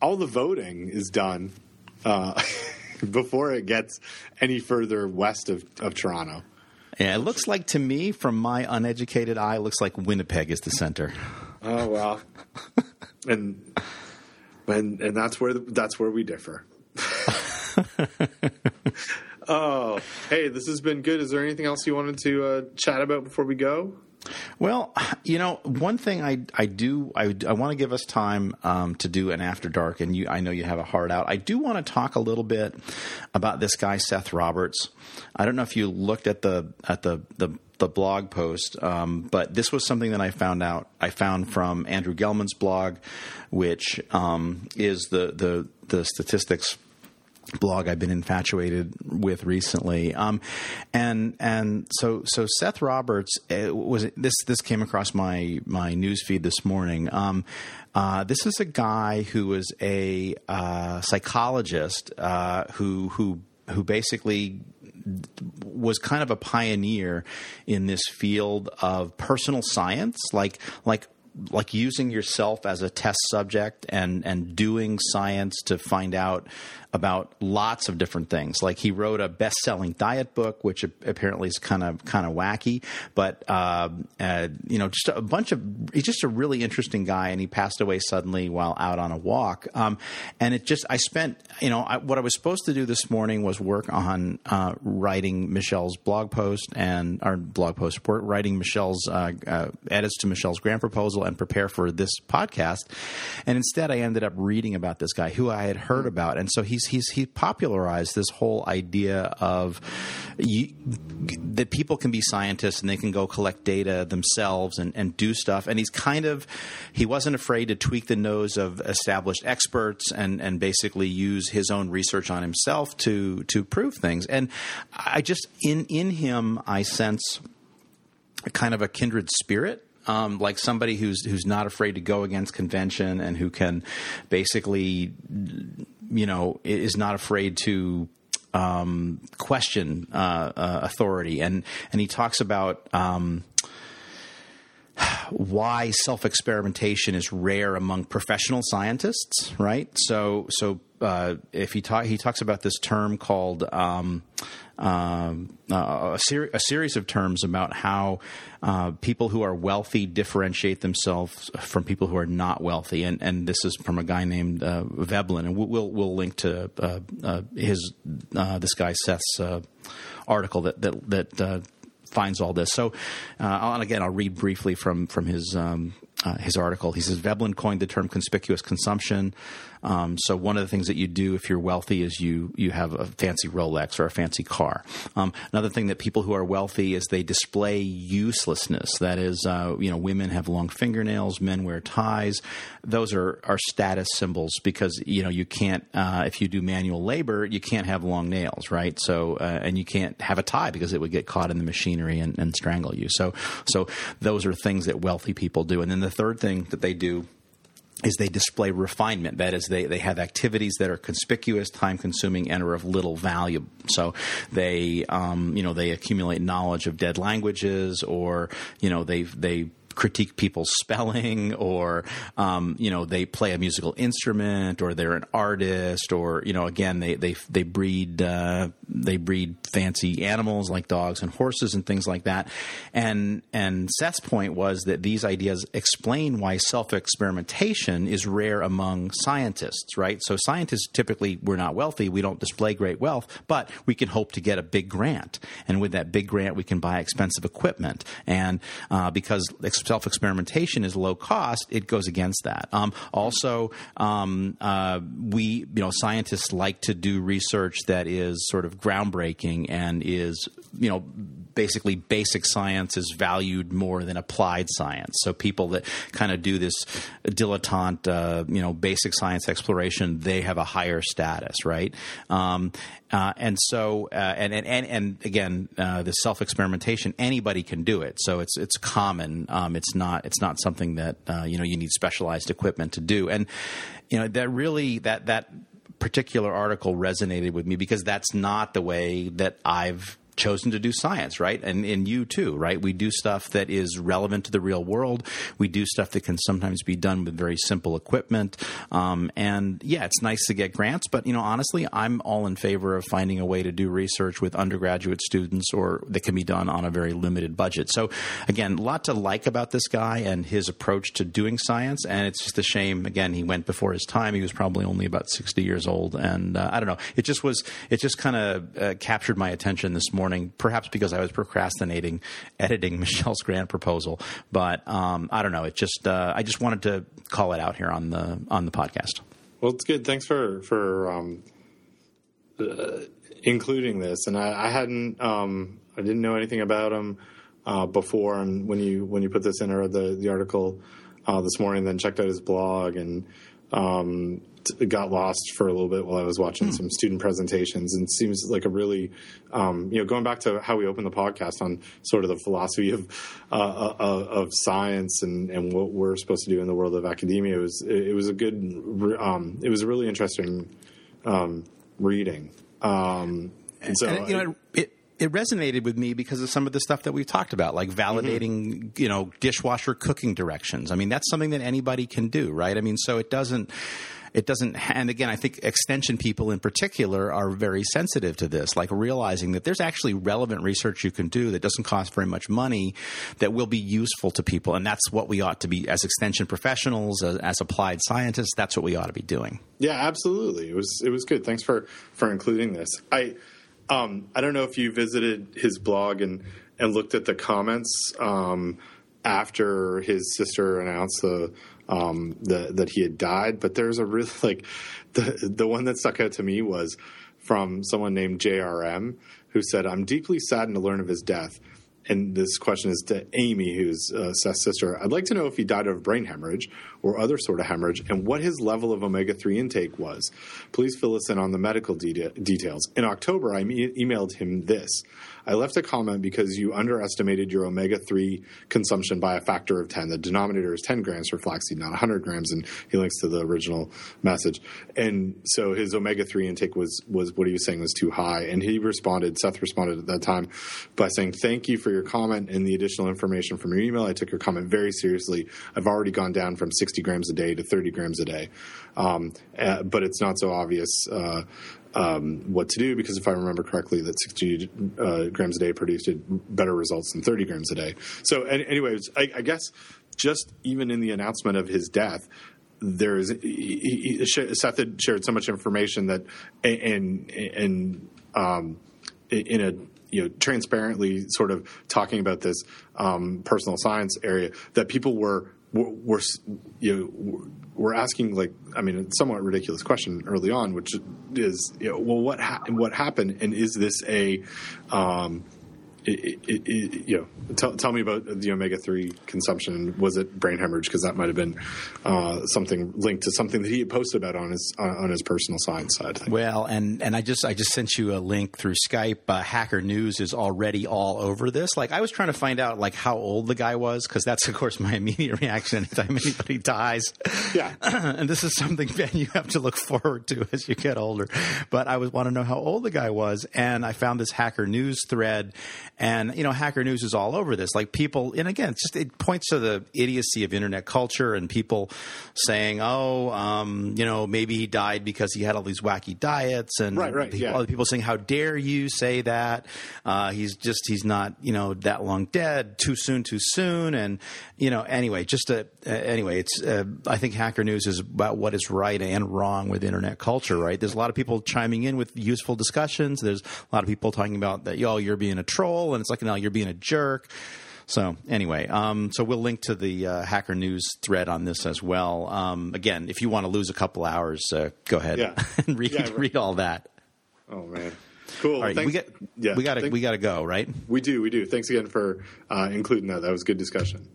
Speaker 1: all the voting is done uh, before it gets any further west of, of Toronto.
Speaker 2: Yeah, it looks like to me, from my uneducated eye, it looks like Winnipeg is the center.
Speaker 1: Oh well, and and and that's where that's where we differ. oh, hey, this has been good. Is there anything else you wanted to uh, chat about before we go?
Speaker 2: Well, you know, one thing I I do I, I want to give us time um, to do an after dark, and you I know you have a heart out. I do want to talk a little bit about this guy Seth Roberts. I don't know if you looked at the at the the, the blog post, um, but this was something that I found out. I found from Andrew Gelman's blog, which um, is the the the statistics blog I've been infatuated with recently. Um, and and so so Seth Roberts uh, was this this came across my my news feed this morning. Um, uh, this is a guy who was a uh, psychologist uh, who who who basically was kind of a pioneer in this field of personal science, like like like using yourself as a test subject and and doing science to find out about lots of different things. Like he wrote a best-selling diet book, which apparently is kind of kind of wacky, but uh, uh, you know, just a bunch of he's just a really interesting guy, and he passed away suddenly while out on a walk. Um, and it just I spent you know I, what I was supposed to do this morning was work on uh, writing Michelle's blog post and our blog post, writing Michelle's uh, uh, edits to Michelle's grant proposal, and prepare for this podcast. And instead, I ended up reading about this guy who I had heard about, and so he's he's he popularized this whole idea of you, that people can be scientists and they can go collect data themselves and, and do stuff. And he's kind of he wasn't afraid to tweak the nose of established experts and and basically use his own research on himself to to prove things. And I just in in him I sense kind of a kindred spirit um, like somebody who's who's not afraid to go against convention and who can basically, you know, is not afraid to um, question uh, uh, authority. And and he talks about. Um, why self experimentation is rare among professional scientists, right? So, so uh, if he talk, he talks about this term called um, um, uh, a, ser- a, series of terms about how uh, people who are wealthy differentiate themselves from people who are not wealthy, and and this is from a guy named uh, Veblen, and we'll we'll link to uh, uh, his this guy Seth's article that that that finds all this. So, and again, I'll read briefly from from his um, uh, his article. He says Veblen coined the term conspicuous consumption. Um, so one of the things that you do if you're wealthy is you you have a fancy Rolex or a fancy car. Um, another thing that people who are wealthy is they display uselessness. That is, uh, you know, women have long fingernails, men wear ties. Those are are status symbols because you know you can't uh, if you do manual labor you can't have long nails, right? So uh, and you can't have a tie because it would get caught in the machinery and, and strangle you. So so those are things that wealthy people do. And then the third thing that they do is they display refinement. That is, they, they have activities that are conspicuous, time consuming, and are of little value. So they, um, you know, they accumulate knowledge of dead languages, or you know, they they critique people's spelling or um, you know they play a musical instrument or they're an artist or you know again they they they breed uh, they breed fancy animals like dogs and horses and things like that. And and Seth's point was that these ideas explain why self experimentation is rare among scientists right? So scientists typically we're not wealthy we don't display great wealth but we can hope to get a big grant. And with that big grant we can buy expensive equipment. And uh, because self experimentation is low cost, it goes against that. Um, also, um, uh, we, you know, scientists like to do research that is sort of groundbreaking and is, you know, basically basic science is valued more than applied science. So people that kind of do this dilettante, uh, you know, basic science exploration, they have a higher status, right? Um, uh, and so, uh, and, and, and, and again, uh, the self experimentation, anybody can do it. So it's, it's common. Um, it's not, it's not something that, uh, you know, you need specialized equipment to do. And, you know, that really, that, that particular article resonated with me because that's not the way that I've chosen to do science, right? And, and you too, right? We do stuff that is relevant to the real world. We do stuff that can sometimes be done with very simple equipment. Um, and yeah, it's nice to get grants, but you know, honestly, I'm all in favor of finding a way to do research with undergraduate students or that can be done on a very limited budget. So again, a lot to like about this guy and his approach to doing science. And it's just a shame. Again, he went before his time. He was probably only about 60 years old. And uh, I don't know. It just was, it just kind of uh, captured my attention this morning morning, perhaps because I was procrastinating editing Michelle's grant proposal. But um, I don't know. It just uh, I just wanted to call it out here on the on the podcast.
Speaker 1: Well, it's good. Thanks for for um, uh, including this. And I, I hadn't um, I didn't know anything about him uh, before. And when you when you put this in or the the article uh, this morning, then checked out his blog and um, got lost for a little bit while I was watching mm. some student presentations, and seems like a really, um, you know, going back to how we opened the podcast on sort of the philosophy of uh, uh, of science and, and what we're supposed to do in the world of academia. It was it was a good, um, it was a really interesting um, reading. Um,
Speaker 2: and so, and, you know, it, it resonated with me because of some of the stuff that we've talked about, like validating, mm-hmm. you know, dishwasher cooking directions. I mean, that's something that anybody can do, right? I mean, so it doesn't it doesn't. And again, I think extension people in particular are very sensitive to this, like realizing that there's actually relevant research you can do that doesn't cost very much money that will be useful to people, and that's what we ought to be as extension professionals, as, as applied scientists. That's what we ought to be doing.
Speaker 1: Yeah, absolutely. It was it was good. Thanks for for including this. I um, I don't know if you visited his blog and and looked at the comments um, after his sister announced the, um, the that he had died, but there's a really like the the one that stuck out to me was from someone named JRM who said, "I'm deeply saddened to learn of his death." and this question is to Amy, who's uh, Seth's sister. I'd like to know if he died of brain hemorrhage or other sort of hemorrhage, and what his level of omega three intake was. Please fill us in on the medical de- details. In October, I emailed him this. I left a comment because you underestimated your omega 3 consumption by a factor of 10. The denominator is 10 grams for flaxseed, not 100 grams. And he links to the original message. And so his omega 3 intake was, was what he was saying was too high. And he responded, Seth responded at that time by saying, Thank you for your comment and the additional information from your email. I took your comment very seriously. I've already gone down from 60 grams a day to 30 grams a day. Um, uh, but it's not so obvious. Uh, um, what to do because if I remember correctly, that 60 uh, grams a day produced better results than 30 grams a day. So, anyways, I, I guess just even in the announcement of his death, there is he, he, Seth had shared so much information that and and um, in a you know transparently sort of talking about this um, personal science area that people were were, were you know we're asking like I mean a somewhat ridiculous question early on, which is you know, well what ha- what happened and is this a um, it, it, it, you know, tell, tell me about the omega three consumption. Was it brain hemorrhage? Because that might have been uh, something linked to something that he had posted about on his on his personal science side.
Speaker 2: Well, and and I just I just sent you a link through Skype. Uh, Hacker News is already all over this. Like I was trying to find out like how old the guy was because that's of course my immediate reaction anytime anybody dies.
Speaker 1: Yeah,
Speaker 2: and this is something Ben you have to look forward to as you get older. But I was want to know how old the guy was, and I found this Hacker News thread and you know, Hacker News is all over this. Like people, and again, just it points to the idiocy of internet culture and people saying, "Oh, um, you know, maybe he died because he had all these wacky diets," and
Speaker 1: right, right,
Speaker 2: people,
Speaker 1: yeah.
Speaker 2: other people saying, "How dare you say that? Uh, he's just he's not you know that long dead, too soon, too soon." And you know, anyway, just a, uh, anyway, it's uh, I think Hacker News is about what is right and wrong with internet culture. Right? There's a lot of people chiming in with useful discussions. There's a lot of people talking about that. Y'all, Yo, you're being a troll and it's like, no, you're being a jerk. So anyway, um, so we'll link to the uh, Hacker News thread on this as well. Um, again, if you want to lose a couple hours, uh, go ahead
Speaker 1: yeah.
Speaker 2: and read
Speaker 1: yeah, right.
Speaker 2: read all that.
Speaker 1: Oh man, cool.
Speaker 2: All right, Thanks. we get yeah, we got to we got to go, right?
Speaker 1: We do, we do. Thanks again for uh, including that. That was good discussion.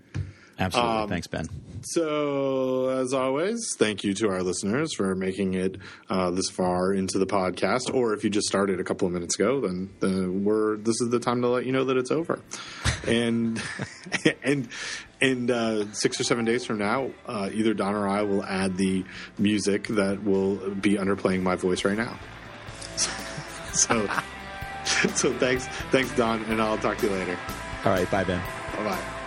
Speaker 2: Absolutely. Um, Thanks, Ben.
Speaker 1: So, as always, thank you to our listeners for making it uh, this far into the podcast. Or if you just started a couple of minutes ago, then the, we're this is the time to let you know that it's over. and and and uh, six or seven days from now, uh, either Don or I will add the music that will be underplaying my voice right now. so, so thanks, thanks, Don, and I'll talk to you later.
Speaker 2: All right, bye, Ben.
Speaker 1: Bye bye.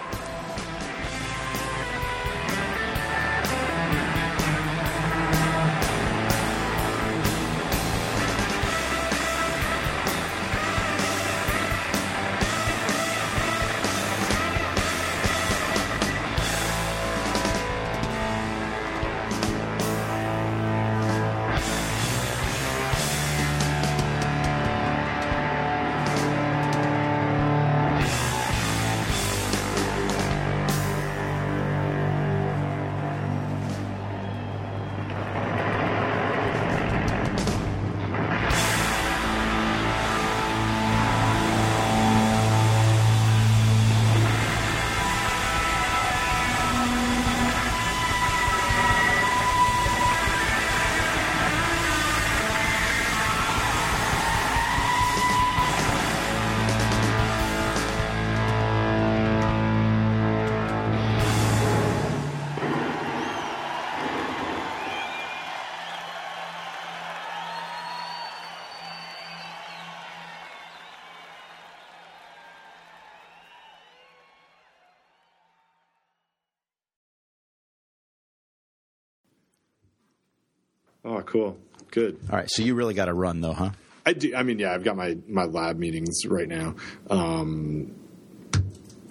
Speaker 1: Cool. Good.
Speaker 2: All right. So you really got to run though, huh?
Speaker 1: I do. I mean, yeah, I've got my my lab meetings right now. Um,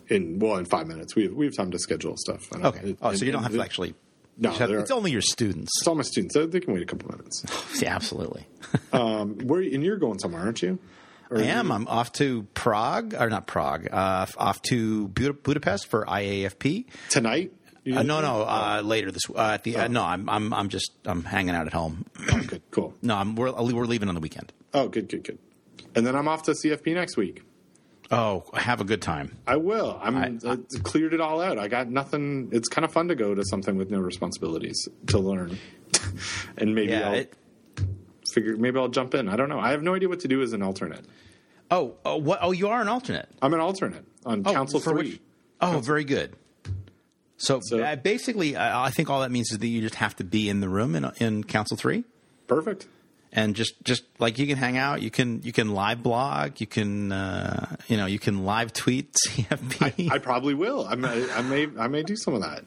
Speaker 1: in well, in five minutes, we have, we have time to schedule stuff. Don't-
Speaker 2: Okay.
Speaker 1: it-
Speaker 2: Oh, so you don't
Speaker 1: and-
Speaker 2: have to actually.
Speaker 1: No,
Speaker 2: have- it's only your students.
Speaker 1: It's all my students. They, can wait a couple minutes.
Speaker 2: Yeah, absolutely.
Speaker 1: Um, where and you're going somewhere, aren't you? Or
Speaker 2: I am. I'm off to Prague, or not Prague. Uh, off to Bud- Budapest for IAFP.
Speaker 1: tonight.
Speaker 2: Uh, no, no. Uh, later this. Uh, at the uh, no, I'm. I'm. I'm just. I'm hanging out at home.
Speaker 1: Oh, good. Cool.
Speaker 2: No, I'm. We're, we're leaving on the weekend.
Speaker 1: Oh, good, good, good. And then I'm off to CFP next week.
Speaker 2: Oh, have a good time.
Speaker 1: I will. I'm
Speaker 2: I-
Speaker 1: I, cleared it all out. I got nothing. It's kind of fun to go to something with no responsibilities to learn, and maybe
Speaker 2: Yeah.
Speaker 1: I'll
Speaker 2: It,
Speaker 1: figure. Maybe I'll jump in. I don't know. I have no idea what to do as an alternate.
Speaker 2: oh, oh, what? Oh, you are an alternate.
Speaker 1: I'm an alternate on
Speaker 2: Oh,
Speaker 1: Council
Speaker 2: for
Speaker 1: Three.
Speaker 2: which- oh, very good. So,
Speaker 1: So-
Speaker 2: uh, basically, uh, I think all that means is that you just have to be in the room in, in Council Three,
Speaker 1: Perfect.
Speaker 2: and just just like you can hang out, you can you can live blog, you can uh, you know you can live tweet CFP.
Speaker 1: I probably will. I may. I may. I may do some of that.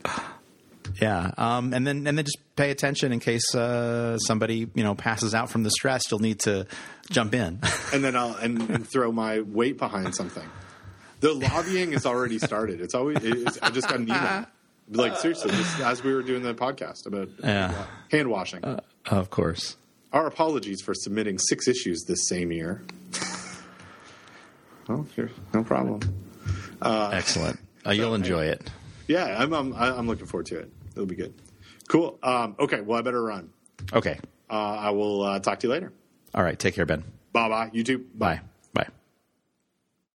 Speaker 2: Yeah, um, and then and then just pay attention in case uh, somebody you know passes out from the stress. You'll need to jump in.
Speaker 1: and then I'll and, and throw my weight behind something. The lobbying is already started. It's always. It's, I just got an email. Like seriously, just as we were doing the podcast about
Speaker 2: Yeah.
Speaker 1: hand washing.
Speaker 2: of course.
Speaker 1: Our apologies for submitting six issues this same year. oh, here, no problem.
Speaker 2: Excellent. Uh, you'll enjoy it.
Speaker 1: Yeah, I'm, I'm I'm looking forward to it. It'll be good. Cool. Um, okay, well, I better run.
Speaker 2: Okay.
Speaker 1: Uh, I will uh, talk to you later.
Speaker 2: All right. Take care, Ben.
Speaker 1: Bye bye. You too.
Speaker 2: Bye.